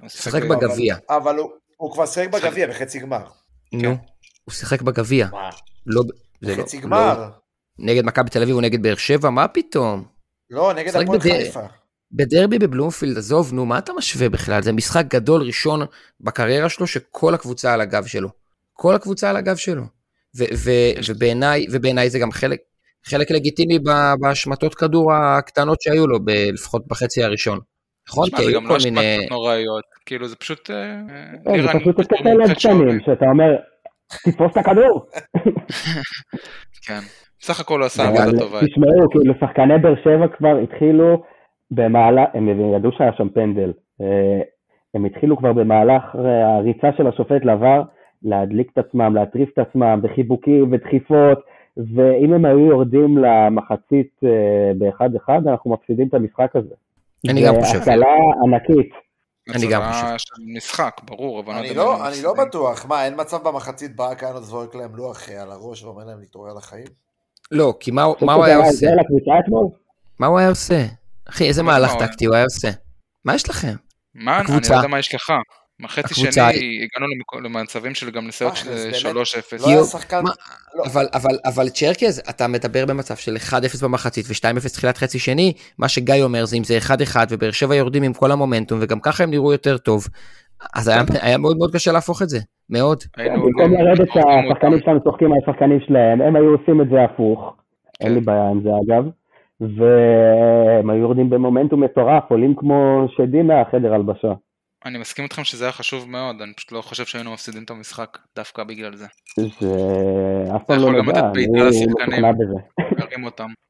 הוא
שיחק בגביע.
אבל, אבל הוא, הוא כבר שיחק בגביע בחצי גמר.
נו, הוא שיחק בגביע.
מה?
לא, זה לא,
בחצי
לא,
גמר.
נגד מכבי תל אביב או נגד באר שבע, מה פתאום?
לא, נגד הפועל. חיפה.
בדרבי בבלומפילד, עזוב, נו, מה אתה משווה בכלל? זה משחק גדול ראשון בקריירה שלו, שכל הקבוצה על הגב שלו. כל הקבוצה על הגב שלו. ובעיניי, ובעיניי זה גם חלק, חלק לגיטימי ב- בהשמטות כדור הקטנות שהיו לו, ב- לפחות בחצי הראשון. נכון? כי
זה
היו
גם לא
כל
השפעות
מיני...
נוראיות. כאילו, זה פשוט... אה,
כן, זה פשוט קטנים,
שעולה.
שאתה אומר, תתפוס את הכדור.
כן. בסך הכל הוא עשה עבודה טובה.
תשמעו, כאילו שחקני באר שבע כבר התחילו במהלך, הם ידעו שהיה שם פנדל, אה, הם התחילו כבר במהלך הריצה של השופט לעבר, להדליק את עצמם, להטריף את עצמם בחיבוקים ודחיפות, ואם הם היו יורדים למחצית אה, באחד-אחד, אנחנו מפסידים את המשחק הזה.
אני גם חושב.
זה הקלה ענקית.
אני גם חושב.
של משחק, ברור, אבל
אני לא,
מה
אני לא. בטוח. מה, אין מצב במחצית ברק היה זורק להם לוח אה, על הראש ואומר להם להתעורר לחיים?
לא, כי מה הוא- מה הוא היה עושה? מה הוא היה עושה? אחי, איזה
לא
מהלך טקטי הוא היה עושה? מה יש לכם?
מה, אני לא יודע מה יש לך.
הקבוצה
שני הגענו למצבים של גם נסיעות
אה,
של
זה באמת
3-0.
לא לא.
אבל, אבל, אבל צ'רקז, אתה מדבר במצב של 1-0 במחצית ו-2-0 תחילת חצי שני, מה שגיא אומר זה אם זה 1-1 ובאר שבע יורדים עם כל המומנטום וגם ככה הם נראו יותר טוב, אז היה, היה מאוד מאוד קשה להפוך את זה, מאוד.
במקום לרדת שהשחקנים. שלנו צוחקים על השחקנים שלהם, הם היו עושים את זה הפוך, אין
כן.
לי בעיה עם זה אגב, והם היו יורדים במומנטום מטורף, עולים כמו שדים מהחדר הלבשה.
אני מסכים איתכם שזה היה חשוב מאוד, אני פשוט לא חושב שהיינו מפסידים את המשחק דווקא בגלל זה.
זה אף פעם לא נדע, אני
לשחקנים.
משוכנע בזה.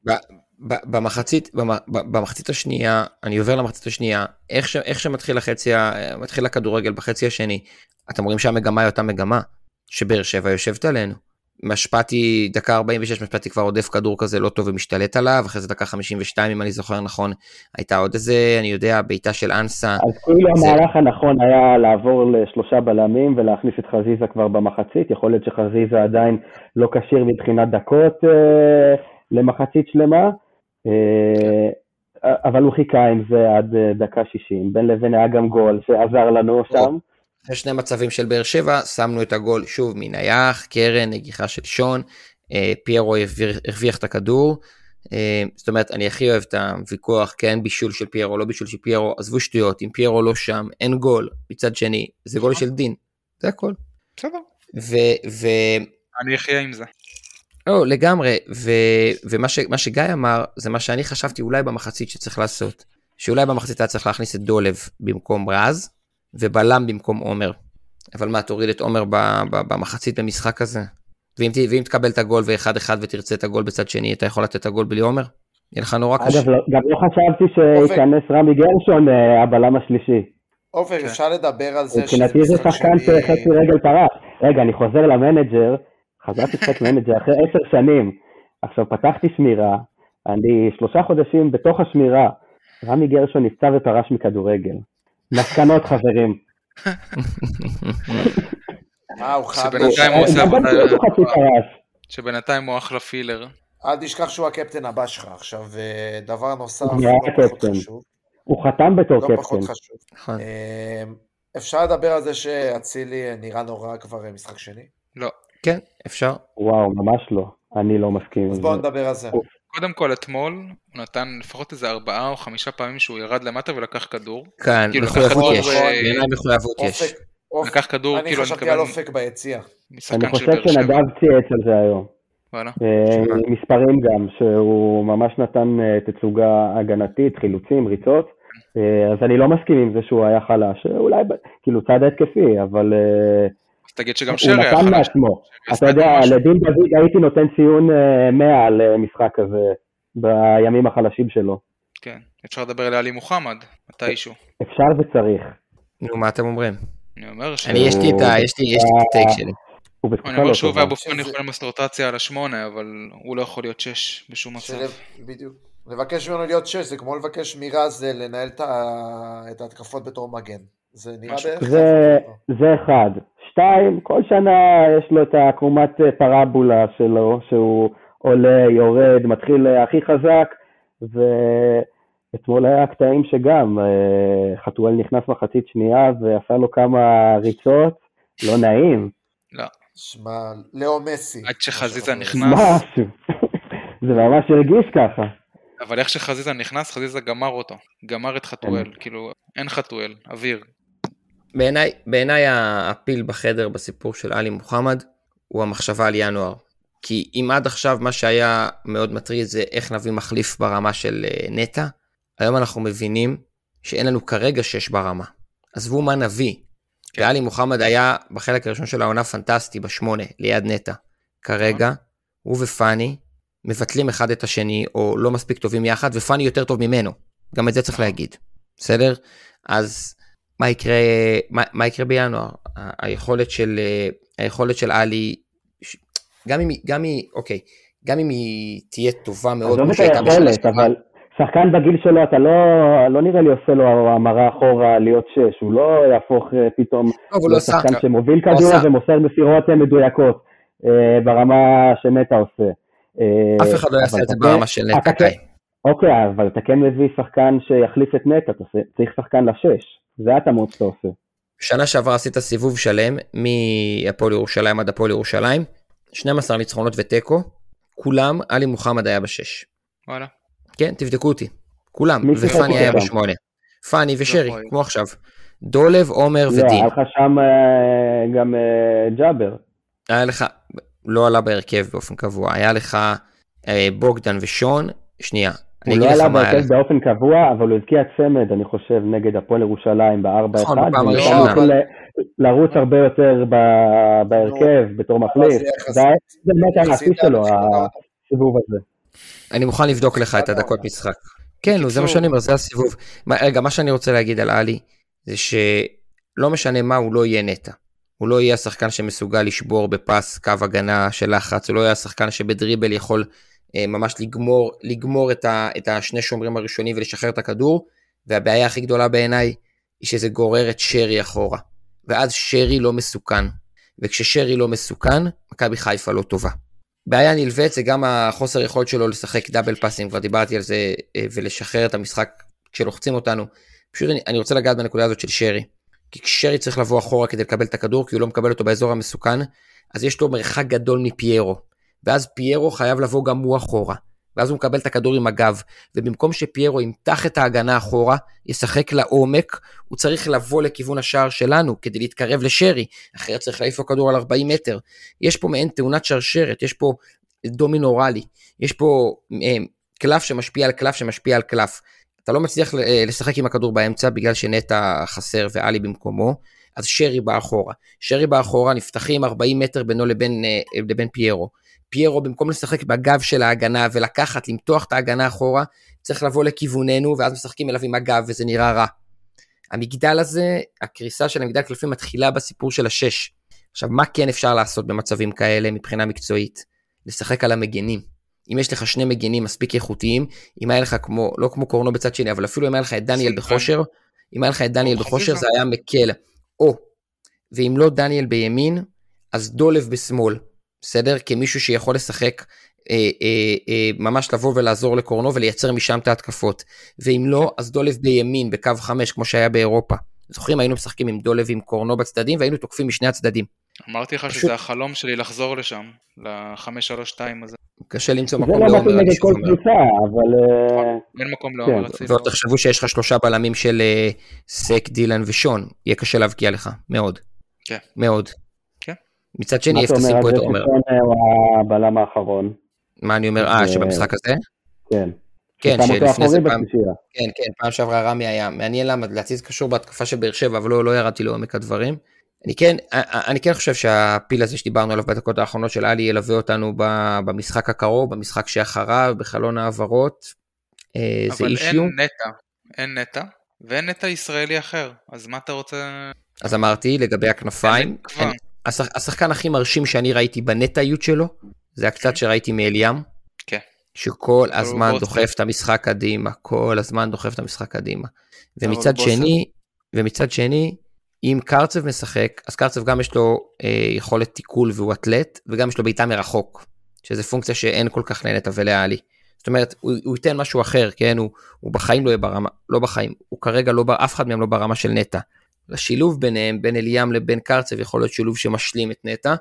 במחצית, במחצית השנייה, אני עובר למחצית השנייה, איך, ש, איך שמתחיל החצי, מתחיל הכדורגל בחצי השני, אתם רואים שהמגמה היא אותה מגמה, שבאר שבע יושבת עלינו. משפטי, דקה 46, משפטי כבר עודף כדור כזה לא טוב ומשתלט עליו, אחרי זה דקה 52, אם אני זוכר נכון, הייתה עוד איזה, אני יודע, בעיטה של אנסה.
אז כאילו
זה-
המהלך הנכון היה לעבור לשלושה בלמים ולהכניס את חזיזה כבר במחצית, יכול להיות שחזיזה עדיין לא כשיר מבחינת דקות אה, למחצית שלמה, אה, אבל הוא חיכה עם זה עד אה, דקה 60, בין לבין היה גם גול שעזר לנו שם.
אחרי שני מצבים של באר שבע, שמנו את הגול שוב מנייח, קרן, נגיחה של שון, אה, פיירו הרוויח את הכדור. אה, זאת אומרת, אני הכי אוהב את הוויכוח, כן בישול של פיירו, לא בישול של פיירו, עזבו שטויות, אם פיירו לא שם, אין גול. מצד שני, זה גול של דין, זה הכל.
בסדר,
ו... ו...
אני אחיה עם זה.
לא, לגמרי, ו... ומה ש... מה שגיא אמר, זה מה שאני חשבתי אולי במחצית שצריך לעשות. שאולי במחצית היה צריך להכניס את דולב במקום רז, ובלם במקום עומר. אבל מה, תוריד את עומר ב... ב... במחצית במשחק הזה? ואם, ת... ואם תקבל את הגול ואחד אחד ותרצה את הגול בצד שני, אתה יכול לתת את הגול בלי עומר? יהיה לך נורא קשה.
אגב, לא- גם לא חשבתי שייכנס רמי גרשון, אה, הבלם השלישי.
עופר,
כן.
אפשר לדבר על זה
מבחינתי זה שחקן שחצי רגל פרח. רגע, אני חוזר ל manager, חזרתי לשחק manager אחרי עשר שנים. עכשיו פתחתי שמירה, אני שלושה חודשים בתוך השמירה, רמי גרשון נפצע ופרש מכדורגל. מסקנות חברים.
אה.
שבינתיים הוא
אה,
אחלה filler.
אל תשכח שהוא הקפטן הבא שלך. עכשיו, אה, דבר נוסף, לא פחות. חשוב.
הוא חתם בתור
לא
קפטן.
פחות חשוב.
נכון.
אה, אפשר לדבר על זה שאצילי נראה נורא כבר אה, משחק שני?
לא.
כן, אפשר.
וואו, ממש לא. אני לא מסכים
אז בואו. נדבר על זה.
קודם כל אתמול הוא נתן לפחות איזה ארבעה או חמישה פעמים שהוא ירד למטה ולקח כדור.
כאן,
כאילו,
מחויבות יש.
אה,
בעיניי מחויבות יש.
לקח כדור
אני
כאילו אני
חשבתי על
מקבל
אופק ביציע.
אני חושב. שנדב צייץ על זה היום.
וואלה.
אה, מספרים גם, שהוא ממש נתן אה, תצוגה הגנתית, חילוצים, ריצות. אז אני לא מסכים עם זה שהוא היה חלש. אולי, כאילו, צד התקפי, אבל
תגיד שגם
הוא
שרי היה
נתן
חלש.
מעצמו.
שרי
אתה
עשה
יודע. לדין דוד הייתי נותן ציון אה, 100 על אה, משחק כזה בימים החלשים שלו.
כן. אפשר לדבר על עלי מוחמד, מתישהו.
אפשר וצריך.
נו, מה אתם אומרים?
אני אומר ש...
אני, יש לי את ה... יש לי את הטייק שלי.
הוא
אני אומר
לא
שהוא
טובה.
ואבו פאני יכולים לעשות רוטציה על השמונה, אבל הוא לא יכול להיות שש בשום מצב.
בדיוק. לבקש ממנו להיות שש, זה כמו לבקש מרז אה, לנהל את ההתקפות בתור מגן. זה נראה בערך...
זה אחד. שתיים, כל שנה יש לו את העקומת אה, פרבולה שלו, שהוא עולה, יורד, מתחיל אה, הכי חזק, ואתמול היה קטעים שגם, אה, חתואל נכנס מחצית שנייה ועשה לו כמה ריצות, לא נעים.
לא.
שמע, לאו מסי.
עד שחזיזה
מה
נכנס.
זה ממש הרגיש ככה.
אבל איך שחזיזה נכנס, חזיזה גמר אותו. גמר את חתואל. כאילו, אין חתואל, אוויר.
בעיניי, בעיניי הפיל בחדר בסיפור של עלי מוחמד הוא המחשבה על ינואר. כי אם עד עכשיו מה שהיה מאוד מטריד זה איך נביא מחליף ברמה של אה, נטע, היום אנחנו מבינים שאין לנו כרגע שש ברמה. עזבו מה נביא.
כן.
ועלי מוחמד היה בחלק הראשון של העונה פנטסטי בשמונה, ליד נטע. כרגע, הוא ופאני מבטלים אחד את השני, או לא מספיק טובים יחד, ופאני יותר טוב ממנו. גם את זה צריך להגיד. בסדר? אז מה יקרה, מה, מה יקרה בינואר? היכולת של, אה, היכולת של עלי, גם אם גם היא, אוקיי, גם אם היא תהיה טובה מאוד,
עזוב
כמו
את
שהייתה בשנה
היכולת, אבל שחקן בגיל שלו, אתה לא, לא נראה לי עושה לו המרה אחורה להיות שש, הוא לא יהפוך אה, פתאום
לא, עשה,
לשחקן שמוביל כדור. ומוסר מסירות מדויקות אה, ברמה שנטע עושה.
אף אחד לא יעשה את זה ברמה של נטע.
אוקיי, אבל אתה כן מביא שחקן שיחליף את נטע, אתה צריך שחקן לשש, זה ההתאמות שאתה עושה.
שנה שעברה עשית סיבוב שלם, מהפועל ירושלים עד הפועל ירושלים, 12 ניצחונות ותיקו, כולם, עלי מוחמד היה בשש.
וואלה.
כן, תבדקו אותי. כולם, ופאני היה? בשמונה. פאני ושרי,
יכול להיות.
כמו עכשיו. דולב, עומר
לא,
ודין.
היה לך שם אה, גם אה, ג'אבר.
היה לך, לא עלה בהרכב באופן קבוע, היה לך אה, בוגדן ושון, שנייה,
הוא
אגיד
לא עלה בהרכב. באופן קבוע, אבל הוא הבקיע צמד, אני חושב, נגד הפועל ירושלים ב-4-1.
נכון, בפעם
ומשם
הראשונה.
הוא התחיל ל- לרוץ הרבה יותר בהרכב, בתור מחליף.
זה
באמת השיא שלו, הסיבוב הזה.
אני מוכן לבדוק לך את הדקות משחק. כן, זה מה שאני אומר, זה הסיבוב. רגע, מה שאני רוצה להגיד על עלי, זה שלא משנה מה, הוא לא יהיה נטע. הוא לא יהיה השחקן שמסוגל לשבור בפס קו הגנה של לחץ, הוא לא יהיה השחקן שבדריבל יכול ממש לגמור, לגמור את, ה, את השני שומרים הראשונים ולשחרר את הכדור, והבעיה הכי גדולה בעיניי היא שזה גורר את שרי אחורה. ואז שרי לא מסוכן. וכששרי לא מסוכן, מכבי חיפה לא טובה. בעיה נלווית זה גם החוסר יכולת שלו לשחק דאבל פאסים, כבר דיברתי על זה, אה, ולשחרר את המשחק כשלוחצים אותנו. פשוט אני, אני רוצה לגעת בנקודה הזאת של שרי. כי כששרי צריך לבוא אחורה כדי לקבל את הכדור, כי הוא לא מקבל אותו באזור המסוכן, אז יש לו מרחק גדול מפיירו. ואז פיירו חייב לבוא גם הוא אחורה. ואז הוא מקבל את הכדור עם הגב, ובמקום שפיירו ימתח את ההגנה אחורה, ישחק לעומק, הוא צריך לבוא לכיוון השער שלנו כדי להתקרב לשרי, אחרת צריך להעיף לו כדור על 40 מטר. יש פה מעין תאונת שרשרת, יש פה דומינורלי, יש פה אה, קלף שמשפיע על קלף שמשפיע על קלף. אתה לא מצליח אה, לשחק עם הכדור באמצע בגלל שנטע חסר ואלי במקומו, אז שרי בא אחורה. שרי בא אחורה, נפתחים 40 מטר בינו לבין, אה, לבין פיירו. פיירו במקום לשחק בגב של ההגנה ולקחת, למתוח את ההגנה אחורה, צריך לבוא לכיווננו ואז משחקים אליו עם הגב וזה נראה רע. המגדל הזה, הקריסה של המגדל קלפים מתחילה בסיפור של השש. עכשיו, מה כן אפשר לעשות במצבים כאלה מבחינה מקצועית? לשחק על המגנים. אם יש לך שני מגנים מספיק איכותיים, אם היה לך כמו, לא כמו קורנו בצד שני, אבל אפילו אם היה לך את דניאל. בכושר, אם היה לך את דניאל
או
בכושר. זה היה מקל. או, ואם לא דניאל בימין, אז דולב בשמאל, בסדר? כמישהו שיכול לשחק, אה, אה, אה, ממש לבוא ולעזור לקורנו ולייצר משם את ההתקפות. ואם לא, אז דולב בימין, בקו 5, כמו שהיה באירופה. זוכרים, היינו משחקים עם דולב עם קורנו בצדדים, והיינו תוקפים משני הצדדים.
אמרתי לך
פשוט-
שזה החלום שלי לחזור לשם, ל-532 הזה.
קשה למצוא
זה
מקום
לא
לעומר
מתאים נגד כל. קבוצה, אבל אה,
אין מקום
כן,
לעומר אצילי.
ועוד תחשבו שיש לך שלושה בלמים של אה, סק, דילן ושון, יהיה קשה להבקיע לך, מאוד.
כן.
מאוד. מצד שני,
מה
איפה
אתה אומר
תשים פה את עומר?
ששון אה, הוא הבלם האחרון?
מה אני אומר? אה, שבמשחק הזה?
כן.
כן, שלפני זה פעם. כן, כן, פעם שעברה רמי היה מעניין למה, להציץ קשור בהתקפה של באר שבע, אבל לא, לא ירדתי לעומק הדברים. אני כן, אני כן חושב שהפיל הזה שדיברנו עליו בדקות האחרונות של עלי ילווה אותנו במשחק הקרוב, במשחק שאחריו, בחלון העברות. אה, זה
אבל
אישיו.
אין נטע, אין נטע, ואין נטע ישראלי אחר, אז מה אתה רוצה...
אז אמרתי, לגבי הכנפיים. אני- השח- השחקן הכי מרשים שאני ראיתי בנטעיות שלו, זה הקצת שראיתי מאליאם.
כן.
שכל הזמן. דוחף את המשחק קדימה, כל הזמן דוחף את המשחק קדימה. ומצד. שני, ומצד שני, אם קרצב משחק, אז קרצב גם יש לו אה, יכולת תיקול והוא אתלט, וגם יש לו בעיטה מרחוק, שזה פונקציה שאין כל כך לנטע ולאלי. זאת אומרת, הוא, הוא ייתן משהו אחר, כן? הוא, הוא בחיים לא יהיה ברמה, לא בחיים, הוא כרגע לא, אף אחד מהם לא ברמה של נטע. השילוב ביניהם, בין אליאם לבין קרצב, יכול להיות שילוב שמשלים את נטע.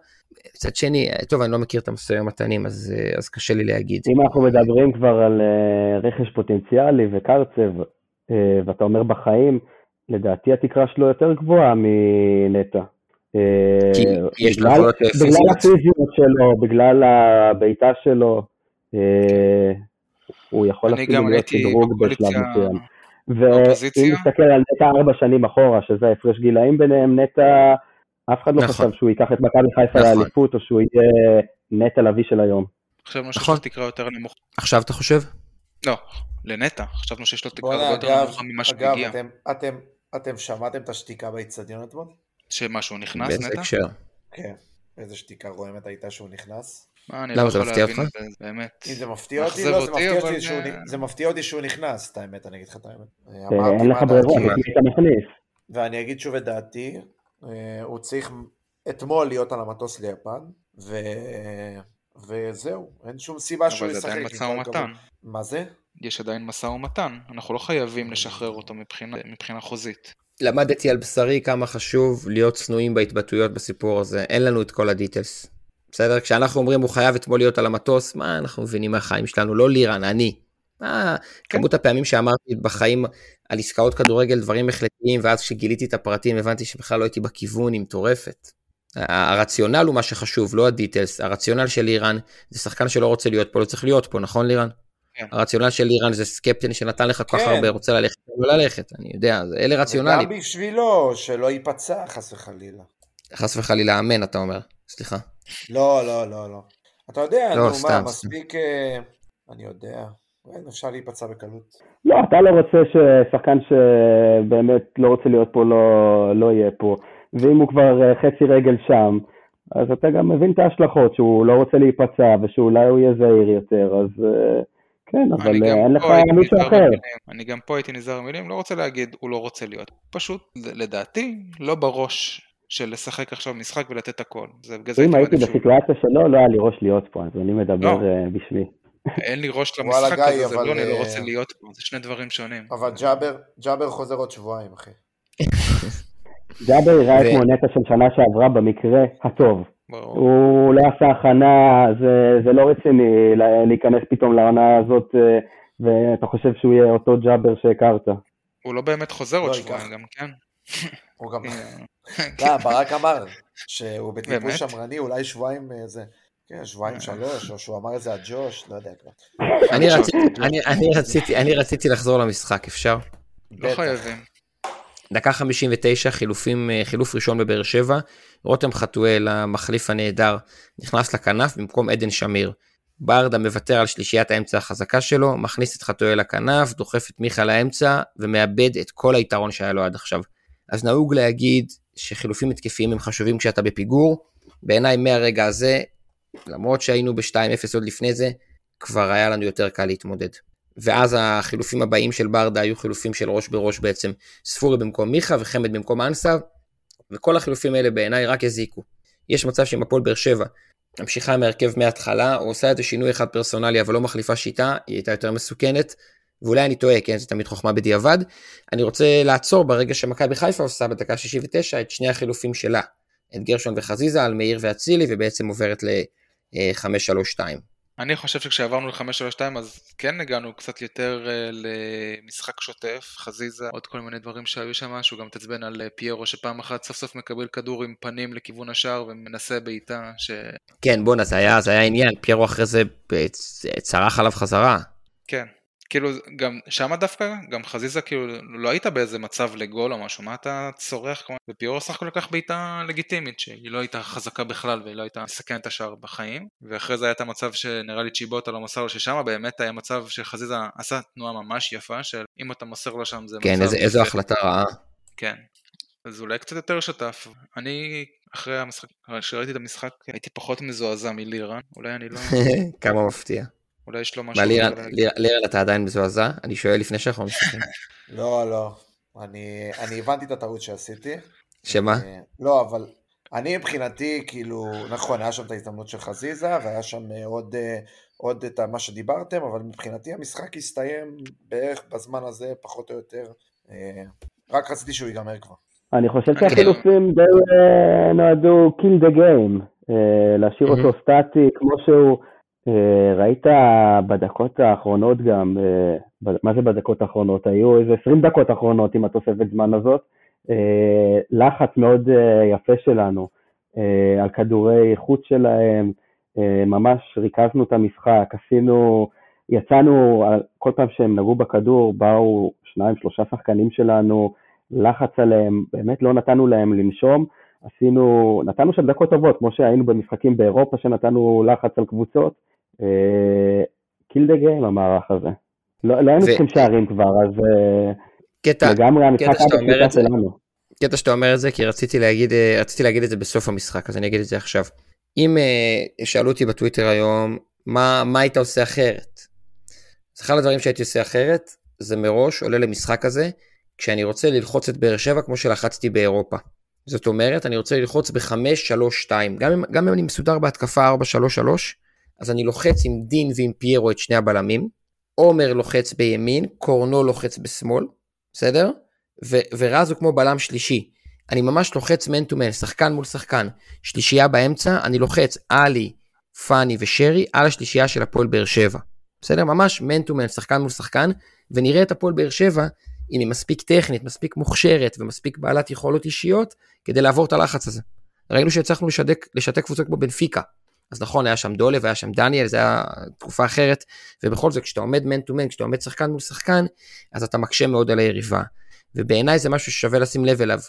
מצד שני, טוב, אני לא מכיר את המשא ומתנים, אז, אה, אז קשה לי להגיד.
אם אנחנו מדברים כבר על אה, רכש פוטנציאלי וקרצב, אה, ואתה אומר בחיים, לדעתי התקרה שלו יותר גבוהה מנטע.
כי יש לו
בגלל-
יכולות,
בגלל
פיזיות.
הפיזיות שלו, בגלל הבעיטה שלו, הוא יכול אפילו להיות שדרוג בשלב. מסוים. ואם. נסתכל על נטע ארבע שנים אחורה, שזה ההפרש גילאים ביניהם, נטע, אף אחד לא
נכון.
חשב שהוא ייקח את מכבי חיפה
נכון.
לאליפות, או שהוא יהיה נטע לביא של היום.
חשבנו שיש
נכון.
לו תקרה יותר נמוכה.
עכשיו אתה חושב?
לא, לנטע, חשבנו שיש לו תקרה יותר
אגב,
נמוכה ממה
אגב,
שהגיע.
אתם, אתם, אתם שמעתם את השתיקה באיצטדיון אתמול?
שמה, שהוא נכנס,
באיזה
נטע?
הקשר?
כן. איזה שתיקה רועמת הייתה שהוא נכנס?
מה, אני
למה,
לא
זה
יכול להבין? את זה, באמת.
אם זה מפתיע אותי, לא, זה מפתיע
אבל
אותי שהוא, נכנס, את האמת, אני אגיד לך את האמת.
אה,
אמרתי
אין לך מי אתה מכניס?
ואני אגיד שוב את דעתי, אה, הוא צריך אתמול להיות על המטוס ליפן, ו... וזהו, אין שום סיבה שהוא
אבל
ישחק.
זה עדיין משא ומתן.
מה זה?
יש עדיין משא ומתן. אנחנו לא חייבים לשחרר אותו מבחינה- מבחינה חוזית.
למדתי על בשרי כמה חשוב להיות צנועים בהתבטאויות בסיפור הזה, אין לנו את כל הדיטלס. בסדר? כשאנחנו אומרים הוא חייב אתמול להיות על המטוס, מה אנחנו מבינים מהחיים שלנו? לא לירן, אני. מה,
כן.
כמות הפעמים שאמרתי בחיים על עסקאות כדורגל, דברים החלטיים, ואז כשגיליתי את הפרטים הבנתי שבכלל לא הייתי בכיוון, היא מטורפת. הרציונל הוא מה שחשוב, לא הדיטלס. הרציונל של לירן זה שחקן שלא רוצה להיות פה, לא צריך להיות פה, נכון לירן?
כן.
הרציונל של לירן זה קפטן שנתן לך כל כך
כן.
הרבה, רוצה ללכת, לא ללכת, אני יודע, אלה רציונליים.
וגם בשבילו, שלא ייפצע חס וחלילה.
חס וחלילה אמן אתה אומר, סליחה.
לא, לא, לא, לא. אתה יודע,
לא,
נו מה,
סתם,
מספיק... אה, אני יודע. אין, אפשר להיפצע בקלות.
לא, אתה לא רוצה ששחקן שבאמת לא רוצה להיות פה לא, לא יהיה פה, ואם הוא כבר אה, חצי רגל שם, אז אתה גם מבין את ההשלכות, שהוא לא רוצה להיפצע ושאולי הוא יהיה זהיר יותר, אז אה, כן, אבל אין לך מישהו אחר.
במילים. אני גם פה הייתי נזהר במילים, לא רוצה להגיד הוא לא רוצה להיות. פשוט, לדעתי, לא בראש של לשחק עכשיו משחק ולתת הכל. זה בגלל זה
אם הייתי בסיטואציה שלו, לא היה לי ראש להיות פה, אז אני מדבר
לא.
אה, בשמי.
אין לי ראש למשחק הזה, זה לא אני לא
אה,
רוצה להיות פה, זה שני דברים שונים.
אבל ג'אבר, ג'אבר חוזר עוד שבועיים, אחי.
ג'אבר יראה כמו נטע של שנה שעברה במקרה הטוב. הוא לא עשה הכנה, זה, זה לא רציני לה- להיכנס פתאום לעונה הזאת, אה, ואתה חושב שהוא יהיה אותו ג'אבר שהכרת.
הוא לא באמת חוזר עוד
לא,
שבועיים. גם, כן?
הוא גם...
כן.
לא, ברק אמר שהוא בטיפול? שמרני, אולי שבועיים אה, זה... כן, שבועיים שלוש, או שהוא אמר את זה על ג'וש, לא יודע כבר.
אני רציתי- אני- אני רציתי- אני רציתי לחזור למשחק, אפשר?
לא. חייבים.
דקה 59, חילופים, אה, חילוף ראשון בבאר שבע, רותם חתואל, המחליף הנהדר, נכנס לכנף במקום עדן שמיר. ברדה מוותר על שלישיית האמצע החזקה שלו, מכניס את חתואל לכנף, דוחף את מיכה לאמצע, ומאבד את כל היתרון שהיה לו עד עכשיו. אז נהוג להגיד שחילופים התקפיים הם חשובים כשאתה בפיגור. בעיניי מהרגע הזה, למרות שהיינו ב-2-0 עוד לפני זה, כבר היה לנו יותר קל להתמודד. ואז החילופים הבאים של ברדה היו חילופים של ראש בראש בעצם, ספורי במקום מיכה וחמד במקום אנסה, וכל החילופים האלה בעיניי רק הזיקו. יש מצב שעם הפועל באר שבע ממשיכה עם ההרכב מההתחלה, או עושה איזה שינוי אחד פרסונלי אבל לא מחליפה שיטה, היא הייתה יותר מסוכנת, ואולי אני טועה, כן, זה תמיד חוכמה בדיעבד. אני רוצה לעצור ברגע שמכבי חיפה עושה בדקה 69 את שני החילופים שלה, את גרשון וחזיזה על מאיר ואצילי, ובעצם עוברת ל-532.
אני חושב שכשעברנו ל-532 אז כן הגענו קצת יותר uh, למשחק שוטף, חזיזה, עוד כל מיני דברים שהיו שם, שהוא גם התעצבן על uh, פיירו שפעם אחת סוף סוף מקבל כדור עם פנים לכיוון השער ומנסה בעיטה ש...
כן בואנה זה היה, זה היה עניין, פיירו אחרי זה צרח עליו חזרה.
כן, כאילו גם שמה דווקא גם חזיזה כאילו לא היית באיזה מצב לגול או משהו מה אתה צורח כמו ופיורו סך הכל לקח בעיטה לגיטימית שהיא לא הייתה חזקה בכלל והיא לא הייתה מסכנת את השער בחיים ואחרי זה היה את המצב שנראה לי צ'יבוטה לא מסר לו ששם באמת היה מצב שחזיזה עשה תנועה ממש יפה של אם אתה מוסר לו שם זה
כן, מצב... כן איזה, איזו החלטה רעה.
כן. אז אולי קצת יותר שותף. אני אחרי המשחק, כשראיתי את המשחק הייתי פחות מזועזע מלירן, אולי אני לא...
כמה מפתיע.
אולי יש לו משהו...
מה, לירן, אתה עדיין מזועזע? אני שואל לפני שאנחנו מסתכלים.
לא, לא. אני, אני הבנתי את הטעות שעשיתי.
שמה?
אה, לא, אבל אני מבחינתי, כאילו, נכון, היה שם את ההזדמנות של חזיזה, והיה שם אה, עוד, אה, עוד את מה שדיברתם, אבל מבחינתי המשחק הסתיים בערך בזמן הזה, פחות או יותר. רק רציתי שהוא ייגמר כבר.
אני חושב שהחילופים די נועדו kill the game, להשאיר אותו סטטי כמו שהוא. אה, ראית בדקות האחרונות גם, אה, מה זה בדקות האחרונות? היו איזה 20 דקות אחרונות עם התוספת זמן הזאת, אה, לחץ מאוד יפה שלנו על כדורי חוץ שלהם, ממש ריכזנו את המשחק, עשינו, יצאנו, כל פעם שהם נגעו בכדור, באו שניים, שלושה שחקנים שלנו, לחץ עליהם, באמת לא נתנו להם לנשום. עשינו, נתנו שם דקות טובות, כמו שהיינו במשחקים באירופה שנתנו לחץ על קבוצות. קיל דה גיים המערך הזה. לא, לא היינו צריכים שערים כבר, אז אה,
קטע, לגמרי המשחק היה שלנו. קטע שאתה אומר את זה, כי רציתי להגיד, אה, רציתי להגיד את זה בסוף המשחק, אז אני אגיד את זה עכשיו. אם uh, שאלו אותי בטוויטר היום, מה, מה היית עושה אחרת? אז אחד הדברים שהייתי עושה אחרת, זה מראש עולה למשחק הזה, כשאני רוצה ללחוץ את באר שבע כמו שלחצתי באירופה. זאת אומרת, אני רוצה ללחוץ ב-5-3-2, גם, גם אם אני מסודר בהתקפה 4-3-3, אז אני לוחץ עם דין ועם פיירו את שני הבלמים, עומר לוחץ בימין, קורנו לוחץ בשמאל, בסדר? ו- ורז הוא כמו בלם שלישי. אני ממש לוחץ man to man, שחקן מול שחקן. שלישייה באמצע, אני לוחץ עלי, פאני ושרי על השלישייה של הפועל באר שבע. בסדר? ממש man to man, שחקן מול שחקן, ונראה את הפועל באר שבע, אם היא מספיק טכנית, מספיק מוכשרת ומספיק בעלת יכולות אישיות, כדי לעבור את הלחץ הזה. ראינו שהצלחנו לשתק, לשתק קבוצות כמו בנפיקה, אז נכון, היה שם דולב והיה שם דניאל, זה היה תקופה אחרת, ובכל זאת, כשאתה עומד man to man, כשאתה עומד שחקן מול שחקן, אז אתה מקשה מאוד על היריבה. ובעיניי זה משהו ששווה לשים לב אליו,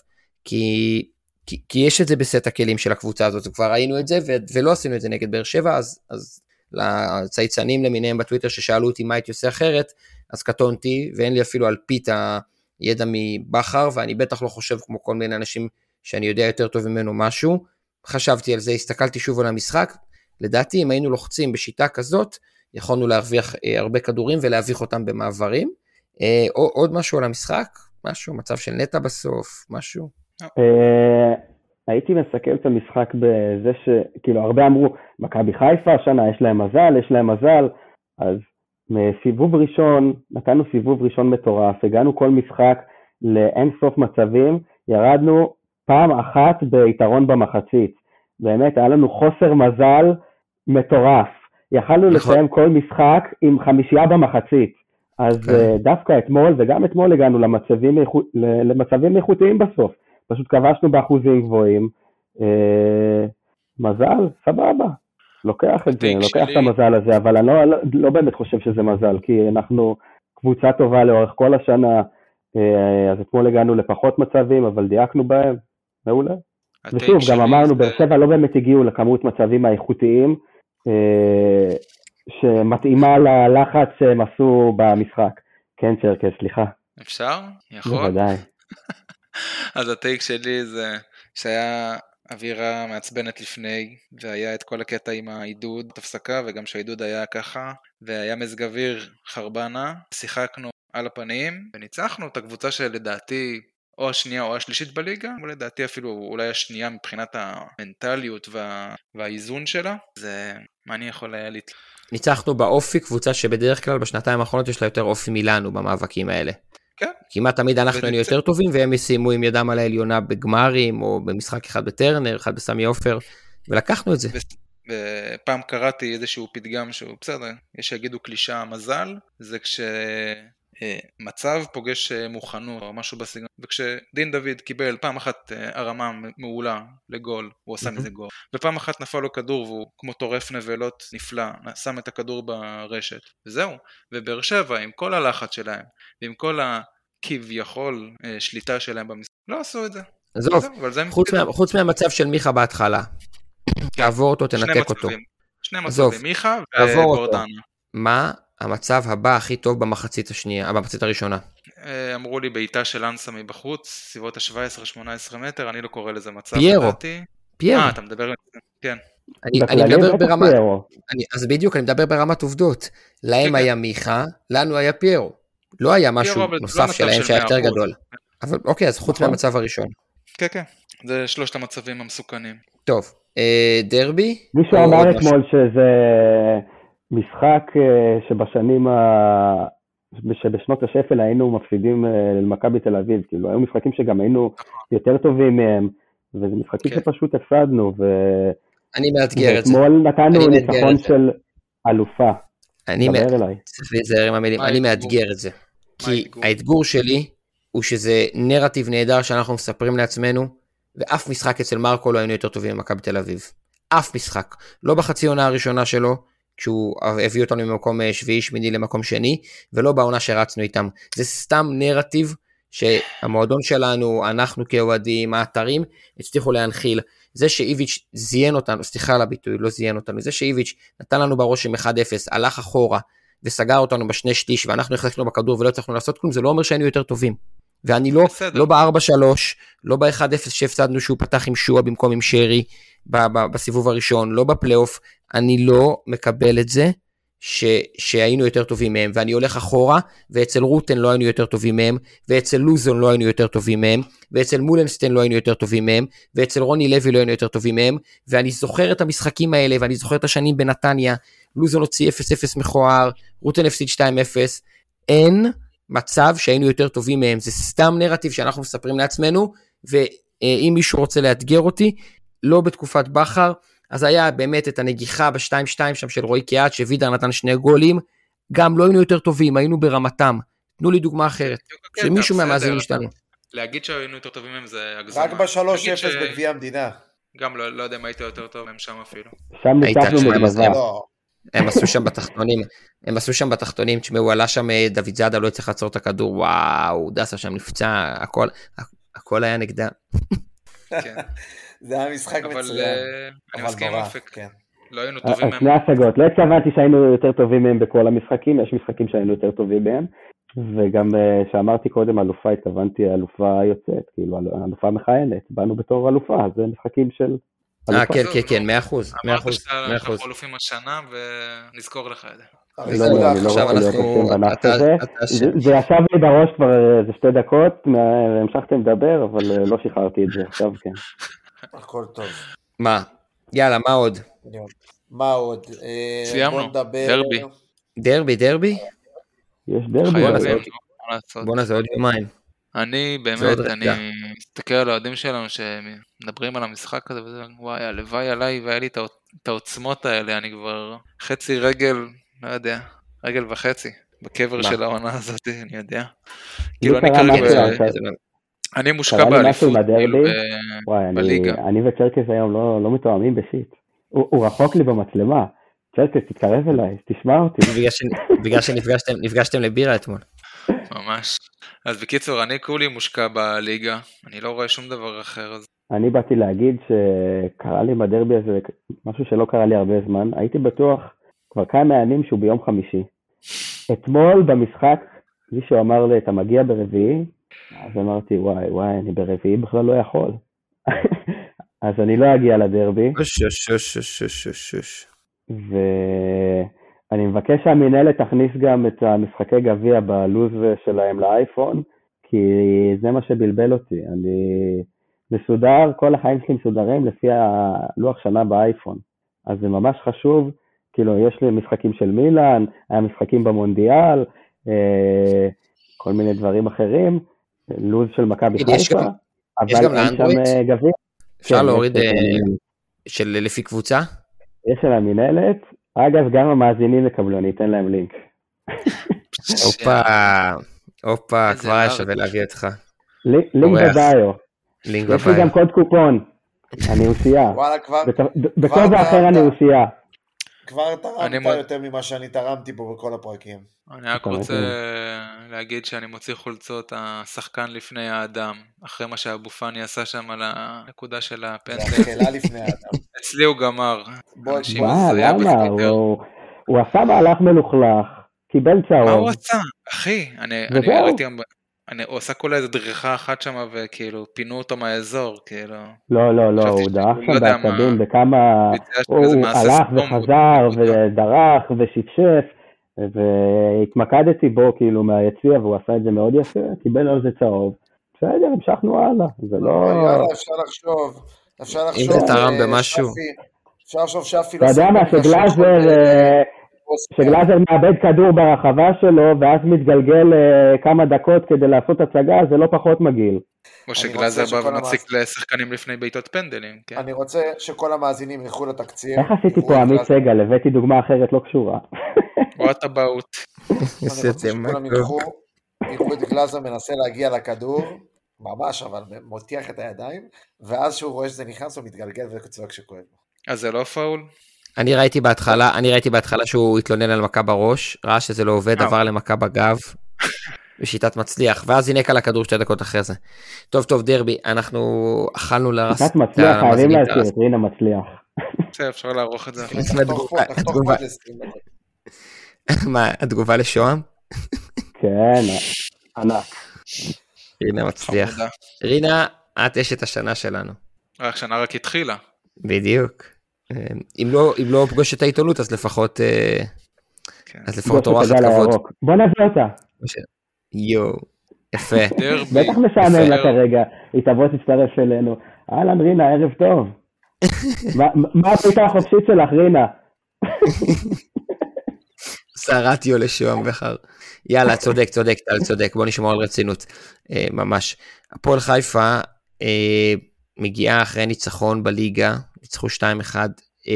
כי, כי, כי יש את זה בסט הכלים של הקבוצה הזאת, וכבר ראינו את זה, ו, ולא עשינו את זה נגד באר שבע, אז, אז לצייצנים למיניהם בטוויטר ששאלו אותי מה הייתי עושה אחרת, אז קטונתי, ואין לי אפילו על פית הידע מבכר, ואני בטח לא חושב כמו כל מיני אנשים שאני יודע יותר טוב ממנו משהו. חשבתי על זה, הסתכלתי שוב על המשחק, לדעתי אם היינו לוחצים בשיטה כזאת, יכולנו להרוויח אה, הרבה כדורים ולהביך אותם במעברים. אה, עוד משהו על המשחק? משהו? מצב של נטע בסוף? משהו?
אה, הייתי מסכם את המשחק בזה שכאילו הרבה אמרו מכבי חיפה השנה יש להם מזל יש להם מזל אז מסיבוב ראשון נתנו סיבוב ראשון מטורף הגענו כל משחק לאין סוף מצבים ירדנו פעם אחת ביתרון במחצית באמת היה לנו חוסר מזל מטורף. יכלנו נכון. לסיים כל משחק עם חמישייה במחצית. אז כן. אה, דווקא אתמול, וגם אתמול הגענו למצבים, למצבים איכותיים בסוף. פשוט כבשנו באחוזים גבוהים. אה, מזל, סבבה. לוקח את זה, לוקח את המזל הזה, אבל אני לא, לא, לא באמת חושב שזה מזל, כי אנחנו קבוצה טובה לאורך כל השנה, אה, אז אתמול הגענו לפחות מצבים, אבל דייקנו בהם, מעולה. ושוב, גם אמרנו, באר שבע לא באמת הגיעו לכמות מצבים האיכותיים אה, שמתאימה ללחץ שהם עשו במשחק. כן, צ'רקס, סליחה.
אפשר? יכול?
בוודאי.
אז הטייק שלי זה שהיה אווירה מעצבנת לפני, והיה את כל הקטע עם העידוד, הפסקה, וגם שהעידוד היה ככה, והיה מזג אוויר חרבנה, שיחקנו על הפנים, וניצחנו את הקבוצה שלדעתי או השנייה או השלישית בליגה, ולדעתי אפילו אולי השנייה מבחינת המנטליות וה... והאיזון שלה, זה מה אני יכול היה להת...
ניצחנו באופי קבוצה שבדרך כלל בשנתיים האחרונות יש לה יותר אופי מלנו במאבקים האלה.
כן.
כמעט תמיד אנחנו היינו יותר טובים והם סיימו עם ידם על העליונה בגמרים או במשחק אחד בטרנר, אחד בסמי עופר, ולקחנו את זה.
ופעם קראתי איזשהו פתגם שהוא בסדר, יש שיגידו קלישאה מזל, זה כשמצב פוגש אה, מוכנות או משהו בסגנון, וכשדין דוד קיבל פעם אחת אה, הרמה מעולה לגול, הוא עשה. מזה גול, ופעם אחת נפל לו כדור והוא כמו טורף נבלות נפלא, שם את הכדור ברשת, וזהו, ובאר שבע עם כל הלחץ שלהם, ועם כל הכביכול אה, שליטה שלהם במשחק, לא עשו את זה.
עזוב, חוץ. מה, חוץ מהמצב של מיכה בהתחלה, תעבור אותו, תנתק אותו.
שני מצבים, מיכה. וגורדנה.
מה המצב הבא הכי טוב במחצית השנייה, במחצית הראשונה?
אה, אמרו לי בעיטה של אנסה מבחוץ, סביבות ה-17-18 מטר, אני לא קורא לזה מצב.
פיירו. פיירו,
אה, אתה מדבר על זה, כן.
אני, אני מדבר ברמה. אני, אז בדיוק, אני מדבר ברמת עובדות. להם
כן,
היה מיכה, לנו היה פיירו. לא היה משהו
פיירו, לא
נוסף
מצב
שלהם
של
שהיה יותר
100%.
גדול. אבל אוקיי, אז חוץ
נכון.
מהמצב הראשון.
כן, כן. זה שלושת המצבים המסוכנים.
טוב, אה, דרבי?
מישהו אמר? אתמול שזה משחק אה, שבשנים ה... שבשנות השפל היינו מפסידים אה, למכבי תל אביב, כאילו היו משחקים שגם היינו יותר טובים מהם, וזה משחקים
כן.
שפשוט הפסדנו, ו...
אני מאתגר את זה.
ואתמול נתנו ניצחון. של אלופה,
אני
דבר
מא-
אליי.
צריך להיזהר עם המילים, אני? מאתגר את זה. כי?
האתגור
שלי הוא שזה נרטיב נהדר שאנחנו מספרים לעצמנו, ואף משחק אצל מרקו לא היינו יותר טובים ממכבי תל אביב. אף משחק. לא בחצי עונה הראשונה שלו, כשהוא הביא אותנו ממקום אה, שביעי שמיני למקום שני, ולא בעונה שרצנו איתם. זה סתם נרטיב שהמועדון שלנו, אנחנו כאוהדים, האתרים, הצליחו להנחיל. זה שאיביץ' זיין אותנו, סליחה על הביטוי, לא זיין אותנו, זה שאיביץ' נתן לנו בראש עם 1-0, הלך אחורה, וסגר אותנו בשני שליש, ואנחנו החזקנו בכדור ולא הצלחנו לעשות כלום, זה לא אומר שהיינו יותר טובים. ואני לא,
בסדר.
לא ב-4-3, לא ב-1-0 שהפסדנו שהוא פתח עם שועה במקום עם שרי בסיבוב הראשון, לא בפלייאוף, אני לא מקבל את זה ש, שהיינו יותר טובים מהם, ואני הולך אחורה, ואצל רוטן לא היינו יותר טובים מהם, ואצל לוזון לא היינו יותר טובים מהם, ואצל מולנסטיין לא היינו יותר טובים מהם, ואצל רוני לוי לא היינו יותר טובים מהם, ואני זוכר את המשחקים האלה, ואני זוכר את השנים בנתניה, לוזון הוציא 0-0 מכוער, רוטן הפסיד 2-0, אין מצב שהיינו יותר טובים מהם, זה סתם נרטיב שאנחנו מספרים לעצמנו, ואם מישהו רוצה לאתגר אותי, לא בתקופת בכר, אז היה באמת את הנגיחה ב-2-2 שם של רועי קיאט, שווידר נתן שני גולים, גם לא היינו יותר טובים, היינו ברמתם. תנו לי דוגמה אחרת,
כן,
שמישהו מהמאזינים שלנו.
להגיד שהיינו יותר טובים מהם זה הגזמה.
רק
להגיד
ב-3-0
ש-
בגביע המדינה.
גם לא לא יודע אם היית יותר טוב מהם שם אפילו.
שם ניצחנו
שם,
בגבבה.
אז
לא.
הם עשו שם בתחתונים, הם עשו שם בתחתונים, תשמעו, עלה שם אה, דוד זאדה, לא הצליח לעצור את הכדור, וואו, דסה שם נפצע, הכל, הכל היה נגדה.
זה היה משחק
אבל
מצוין.
אה, אני
אבל
מסכים עם
נורא,
אופק.
כן.
לא היינו
אז
טובים
שני
מהם.
השגות, לא התכוונתי שהיינו יותר טובים מהם בכל המשחקים, יש משחקים שהיינו יותר טובים מהם, וגם אה, שאמרתי קודם אלופה, התכוונתי אלופה יוצאת, כאילו אל- אלופה מכהנת, באנו בתור אלופה, זה משחקים של
אה. כן, כן. כן, מאה אחוז, מאה
אמרת
אחוז, מאה
שאנחנו
אחוז.
אלופים השנה ונזכור לך את זה.
לא, לא, אני לא
עכשיו
רוצה להיות
אנחנו-
זה ישב לי בראש כבר אה, איזה שתי דקות, והמשכתם לדבר, אבל אה, לא שחררתי את זה, עכשיו כן.
הכל טוב.
מה? יאללה, מה עוד?
מה עוד? אה,
סיימנו.
בוא.
דרבי.
דרבי, דרבי?
יש דרבי.
בואנה, זה
חייבים,
עוד- יומיים.
אני באמת. אני מסתכל על האוהדים שלנו שמדברים על המשחק הזה וזה, וואי, הלוואי עליי והיה לי את העוצ- את העוצמות האלה, אני כבר חצי רגל, לא יודע, רגל וחצי, בקבר? של העונה הזאת, אני יודע. כאילו אני כרגע, אני מושקע באליפות, כאילו, בליגה.
אני וצ'רקס היום לא, לא מתואמים בשיט. הוא, הוא רחוק לי במצלמה. צ'רקס, תתקרב אליי, תשמע אותי.
בגלל שנפגשתם נפגשתם לבירה אתמול.
ממש. אז בקיצור, אני כולי מושקע בליגה, אני לא רואה שום דבר אחר, אז
אני באתי להגיד שקרה לי בדרבי הזה משהו שלא קרה לי הרבה זמן. הייתי בטוח כבר כמה ימים שהוא ביום חמישי. אתמול במשחק מישהו אמר לי, אתה מגיע ברביעי? אז אמרתי, וואי, וואי, אני ברביעי בכלל לא יכול. אז אני לא אגיע לדרבי,
אוש, אוש, אוש, אוש, אוש.
ואני מבקש שהמינהלת תכניס גם את המשחקי גביע בלו"ז שלהם לאייפון, כי זה מה שבלבל אותי. אני מסודר, כל החיים שלי מסודרים לפי הלוח שנה באייפון. אז זה ממש חשוב, כאילו, יש לי משחקים של מילאן, היה משחקים במונדיאל, אה, כל מיני דברים אחרים, לו"ז של מכבי חיפה, אבל
גם
אין שם? אה, גביע.
אפשר
כן,
להוריד אה. של לפי קבוצה?
יש של המינהלת, אגב, גם המאזינים יקבלו, אני אתן להם לינק.
הופה, הופה, כבר היה. שווה להביא אותך.
לי- לינק. בביו.
לינק
יש לי. גם קוד קופון, אני אושייה.
וואלה, כבר,
בת- בכובע אחר אני אושייה.
כבר
אני
תרמת
מוד-
יותר ממה שאני תרמתי פה בכל הפרקים.
אני רק רוצה. להגיד שאני מוציא חולצות השחקן לפני האדם, אחרי מה שאבו פאני עשה שם על הנקודה של
זה
הפנדל.
החלה לפני האדם.
אצלי הוא גמר.
בוא,
למה? הוא- הוא עשה מהלך מלוכלך, קיבל
מה הוא
צהוב.
עשה? אחי, אני ראיתי גם... אני- הוא עשה כולה איזה דריכה אחת שם וכאילו פינו אותו מהאזור, כאילו.
לא, לא, לא, הוא דרך
לא
שם
יודע מה-
בעצבים
שם
הוא הלך וחזר
הוא-
ודרך ושפשף, והתמקדתי בו כאילו מהיציע והוא עשה את זה מאוד יפה, קיבל על זה צהוב. בסדר, המשכנו הלאה, זה לא...
יאללה, אפשר לחשוב. אפשר
אם
לחשוב...
זה תרם
אה,
במשהו.
אפשר לחשוב שאפי
אתה
לא
יודע
שם
מה, שגלאזר,
של,
אה,
אוסקר.
שגלאזר מאבד כדור ברחבה שלו ואז מתגלגל אה, כמה דקות כדי לעשות הצגה, זה לא פחות מגעיל.
כמו
אני
שגלאזר בא ומציק
המעש-
לשחקנים לפני בעיטות פנדלים, כן.
אני רוצה שכל המאזינים ילכו לתקציר.
איך עשיתי פה עמית. סגל? הבאתי דוגמה אחרת לא קשורה.
וואט אבאוט.
אני
איזה
רוצה שכולם. ילכו, יראו את גלאזר מנסה להגיע לכדור, ממש, אבל מותח את הידיים, ואז שהוא רואה שזה נכנס, הוא מתגלגל וצועק שכואב לו.
אז זה לא פאול?
אני ראיתי בהתחלה, אני ראיתי בהתחלה שהוא התלונן על מכה בראש, ראה שזה לא עובד,
אה.
עבר למכה בגב, בשיטת מצליח, ואז זינק על הכדור שתי דקות אחרי זה. טוב, טוב, דרבי, אנחנו אכלנו לרס...
קצת מצליח, חייבים
למאזינים את
להזכיר
הרס-
את רינה מצליח.
בסדר, אפשר לערוך את זה. אחרי.
חוץ
תחתוך פה,
מהתגובה-
תחתוך פה
התגובה-
איזה 20 דקות.
מה, התגובה לשוהם?
כן, ענק.
רינה מצליח. רינה, את אשת השנה שלנו.
רק שנה רק התחילה.
בדיוק. אה, אם לא, אם לא פוגש את העיתונות, אז לפחות, אה,
כן.
אז לפחות אורחת כבוד.
בוא נביא אותה.
יואו, יפה.
בטח משעמם לה. כרגע, היא תבוא תצטרף אלינו. אהלן רינה, ערב טוב. מה- מה הפריטה החופשית שלך, רינה?
סערתיו לשוהם בכר. יאללה, צודק, צודק, טל צודק, בוא נשמור על רצינות. אה, ממש. הפועל חיפה אה, מגיעה אחרי ניצחון בליגה, ניצחו 2-1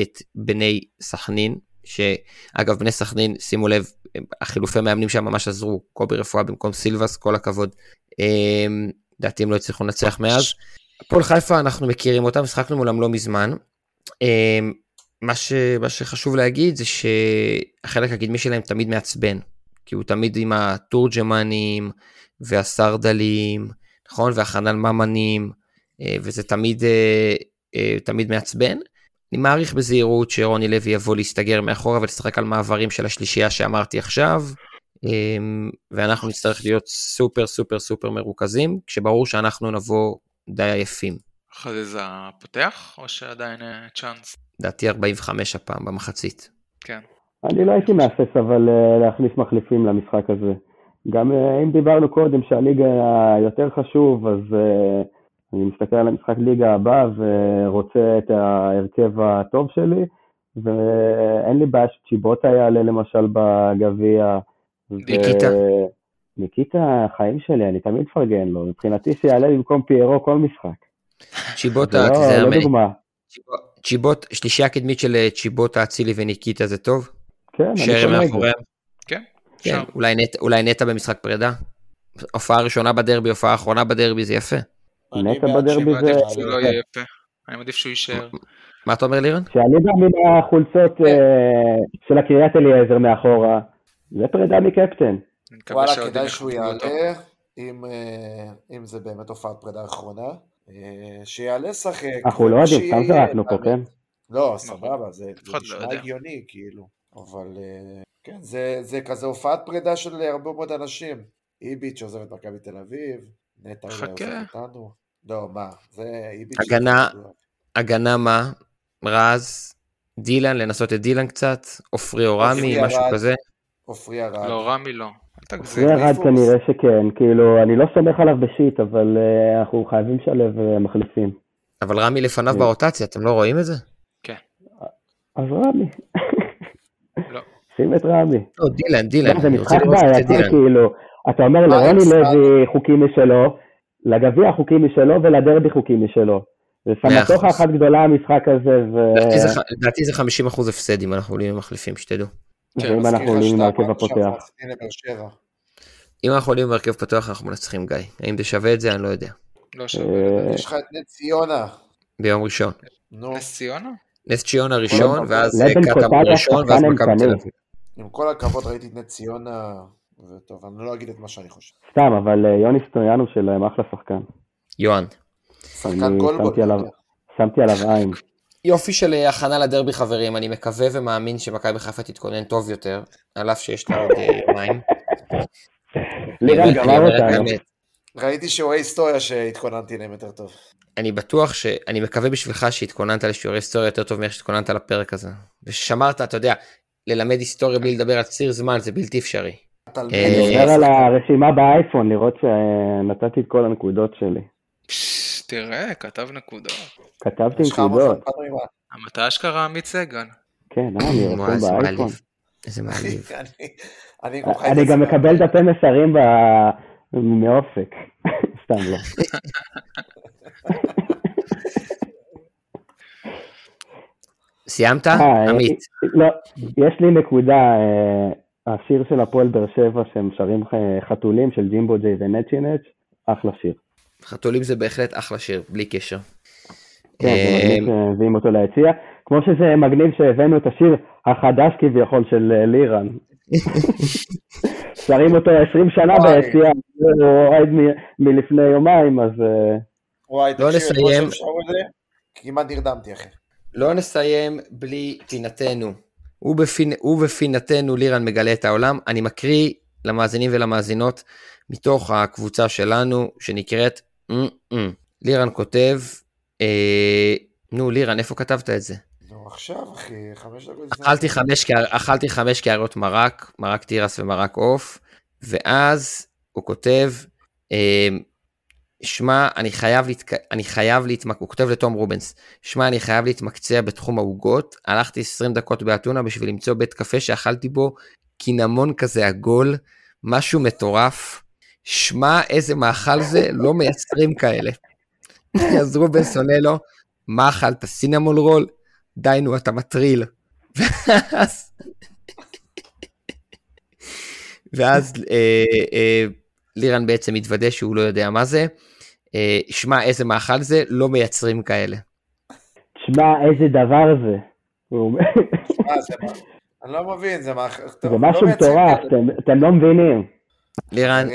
את בני סכנין, שאגב, בני סכנין, שימו לב, החילופי מאמנים שם ממש עזרו, קובי רפואה במקום סילבס, כל הכבוד. אה, לדעתי הם לא הצליחו לנצח מאז. הפועל חיפה, אנחנו מכירים אותם, משחקנו מולם לא מזמן. אה, מה, ש... מה שחשוב להגיד זה שהחלק הקדמי שלהם תמיד מעצבן, כי הוא תמיד עם התורג'מנים והסרדלים, נכון? והחנן ממנים, אה, וזה תמיד, אה, תמיד מעצבן. אני מעריך בזהירות שרוני לוי יבוא להסתגר מאחורה ולשחק על מעברים של השלישייה שאמרתי עכשיו, אה, ואנחנו נצטרך להיות סופר סופר סופר מרוכזים, כשברור שאנחנו נבוא די עייפים.
חזיזה פותח, או שעדיין אה, צ'אנס?
לדעתי 45 הפעם במחצית.
כן.
אני לא הייתי מהסס אבל אה, להכניס מחליפים למשחק הזה. גם אה, אם דיברנו קודם שהליגה יותר חשוב, אז אה, אני מסתכל על המשחק ליגה הבא ורוצה את ההרכב הטוב שלי, ואין לי בעיה שצ'יבוטה יעלה למשל בגביע. ו-
ניקיטה.
ניקיטה, החיים שלי, אני תמיד מפרגן לו. מבחינתי שיעלה במקום פיירו כל משחק. זה
צ'יבוטה,
לא,
תיזהר
לא
ממני.
דוגמה.
צ'יבוט, שלישייה קדמית של אה, צ'יבוטה, אצילי וניקיטה זה טוב?
כן, אני קונה את זה.
מאחוריהם?
כן,
כן, אולי נטע במשחק פרידה? הופעה ראשונה בדרבי, הופעה אחרונה בדרבי, זה יפה.
אני
נטע בדרבי זה-
יעלה.
זה לא יהיה יפה. אני מעדיף שהוא יישאר.
מה אתה אומר לירן?
שאני בא מן החולצות אה, של הקריית אליעזר מאחורה, זה פרידה מקפטן.
אני
וואלה, כדאי שהוא. יעלה, אם, אה, אם זה באמת הופעת פרידה אחרונה. אה, שיעלה לשחק.
אנחנו לא יודעים, סתם זרקנו פה. כן?
לא, סבבה, זה
לא
נשמע. הגיוני, כאילו. אבל כן, זה, זה כזה הופעת פרידה של הרבה מאוד אנשים. איביץ' עוזב את מכבי תל אביב, נטע אולי
חכה.
עוזב אותנו. לא, מה, זה איביץ'...
הגנה- הגנה מה? רז, דילן, לנסות את דילן קצת, עופרי או רמי,
עופרי
משהו
ארד.
כזה.
עופרי ארד.
לא, רמי לא.
ירד
פוקס.
כנראה שכן, כאילו, אני לא סומך עליו בשיט, אבל אה, אנחנו חייבים לשלב אה, מחליפים.
אבל רמי לפניו
כן.
ברוטציה, אתם לא רואים את זה?
אז רמי.
לא.
שים את רמי.
לא, דילן, דילן,
לא, זה
אני רוצה
משחק
לראות את
בעייתי,
דילן.
כאילו, אתה אומר לרוני? לוי חוקים משלו, לגביע חוקים משלו ולדרבי חוקים משלו.
אחוז.
אחת גדולה המשחק הזה, ו-
לדעתי זה ח- לדעתי זה 50% הפסד אם אנחנו עולים ומחליפים, שתדעו.
כן,
מזכיר
אנחנו עולים עם
אמרת
הפותח.
אם אנחנו עולים בהרכב פתוח אנחנו מנצחים גיא. האם זה שווה את זה אני לא יודע.
לא שווה.
אה.
יש לך את נס ציונה.
ביום ראשון.
נס ציונה?
נס ציונה ראשון,
הכבוד.
ואז קטמון ראשון, ואז מכבי. תל אביב.
עם כל הכבוד ראיתי את נס ציונה, וטוב, אני לא אגיד את מה שאני חושב.
סתם, אבל אה, יוני סטויאנו שלהם אחלה שחקן.
יוהן.
שחקן
אני
גולגול.
שמתי עליו- עין.
יופי של אה, הכנה לדרבי חברים, אני מקווה ומאמין שמכבי חיפה תתכונן טוב יותר, על אף שיש לה עוד אה, יומיים.
לירן
אני
גמר
אומר את
אותנו.
האמת.
ראיתי שיעורי היסטוריה שהתכוננתי אליהם יותר טוב.
אני בטוח ש... אני מקווה בשבילך שהתכוננת לשיעורי היסטוריה יותר טוב מאיך שהתכוננת לפרק הזה. וששמרת, אתה יודע, ללמד היסטוריה בלי לדבר על ציר זמן זה בלתי אפשרי. אה,
אני עובר על הרשימה באייפון לראות שנתתי את כל הנקודות שלי.
תראה, כתב נקודות.
כתבתי נקודות.
אתה אשכרה עמית סגל.
כן, אה, אני
איזה
באייפון.
איזה מעליב.
אני- את
גם. מקבל דפי מסרים מאופק. סתם לא.
סיימת?
אה,
עמית.
לא, יש לי נקודה, אה, השיר של הפועל באר שבע שהם שרים אה, חתולים של ג'ימבו ג'יי ונצ'י נץ', אחלה שיר.
חתולים זה בהחלט אחלה שיר, בלי קשר.
כן, זה
אה,
מגניב שהביאים אותו ליציע. כמו שזה מגניב שהבאנו את השיר החדש כביכול של אה, לירן. שרים אותו 20 שנה. ביציע, הוא אוהד מ- מלפני יומיים, אז
וואי,
לא
תקשיב, אתמול
נסיים.
שהם שרו את זה, כמעט נרדמתי, אחי.
לא נסיים בלי פינתנו. ובפינ... ובפינתנו לירן מגלה את העולם. אני מקריא למאזינים ולמאזינות מתוך הקבוצה שלנו שנקראת "אמ-אמ". לירן כותב, אה... נו לירן איפה כתבת את זה?
נו, עכשיו, אחי, חמש דקות.
אכלתי חמש. אכלתי חמש קערות מרק, מרק תירס ומרק עוף, ואז הוא כותב, אה, שמע, אני חייב, להתק... אני חייב להתמק... הוא כותב לתום רובנס, שמע, אני חייב להתמקצע בתחום העוגות, הלכתי 20 דקות באתונה בשביל למצוא בית קפה שאכלתי בו קינמון כזה עגול, משהו מטורף, שמע, איזה מאכל זה, לא מייצרים כאלה. אז רובנס עונה לו, מה אכלת, סינמון רול? די נו, אתה מטריל. ואז, ואז אה, אה, לירן בעצם מתוודה שהוא לא יודע מה זה. אה, שמע, איזה מאכל זה, לא מייצרים כאלה.
תשמע, איזה דבר זה.
אני לא מבין, זה מה...
זה משהו מטורף, אתם- לא מבינים.
לירן,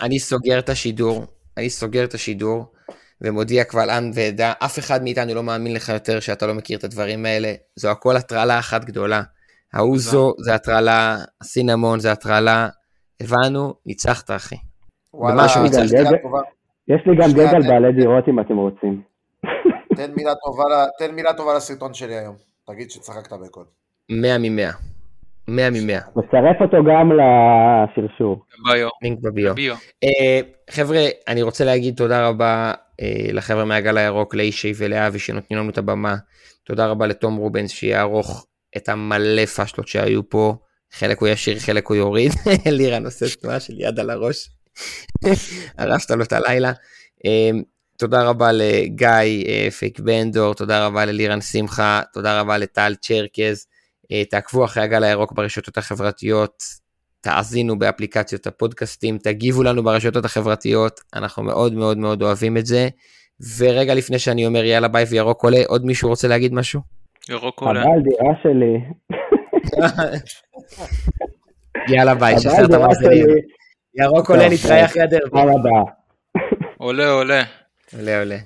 אני סוגר, את השידור, אני סוגר את השידור, ומודיע קבל עם ועדה, אף אחד מאיתנו לא מאמין לך יותר שאתה לא מכיר את הדברים האלה, זו הכל הטרלה אחת גדולה. האוזו זה הטרלה, הסינמון זה הטרלה, הבנו, ניצחת אחי. במשהו
ניצחת.
יש לי
גם גגל
תן-
בעלי דירות אם אתם רוצים.
תן מילה טובה תן מילה טובה לסרטון שלי היום. תגיד שצחקת בקול.
100 מ-100. 100 מ-100.
מצרף אותו גם לשרשור.
ביו.
לינק בביו.
ביו.
אה, חבר'ה, אני רוצה להגיד תודה רבה אה, לחבר'ה מהגל הירוק, לאישי ולאבי שנותנים לנו את הבמה. תודה רבה לתום רובנס שיערוך את המלא פאשלות שהיו פה. חלק הוא ישיר, חלק הוא יוריד. לירן עושה תנועה של יד על הראש. הרסת לו את הלילה. אה, תודה רבה לגיא אה, פייק בנדור, תודה רבה ללירן שמחה, תודה רבה לטל צ'רקז. אה, תעקבו אחרי הגל הירוק ברשתות החברתיות, תאזינו באפליקציות הפודקאסטים, תגיבו לנו ברשתות החברתיות, אנחנו מאוד מאוד מאוד אוהבים את זה. ורגע לפני שאני אומר יאללה ביי וירוק עולה, עוד מישהו רוצה להגיד משהו?
ירוק עולה.
חבל דירה שלי.
יאללה ביי, שחרר את המאזינים. ירוק עולה, נתראה. אחרי
הבאה.
עולה עולה.
עולה עולה.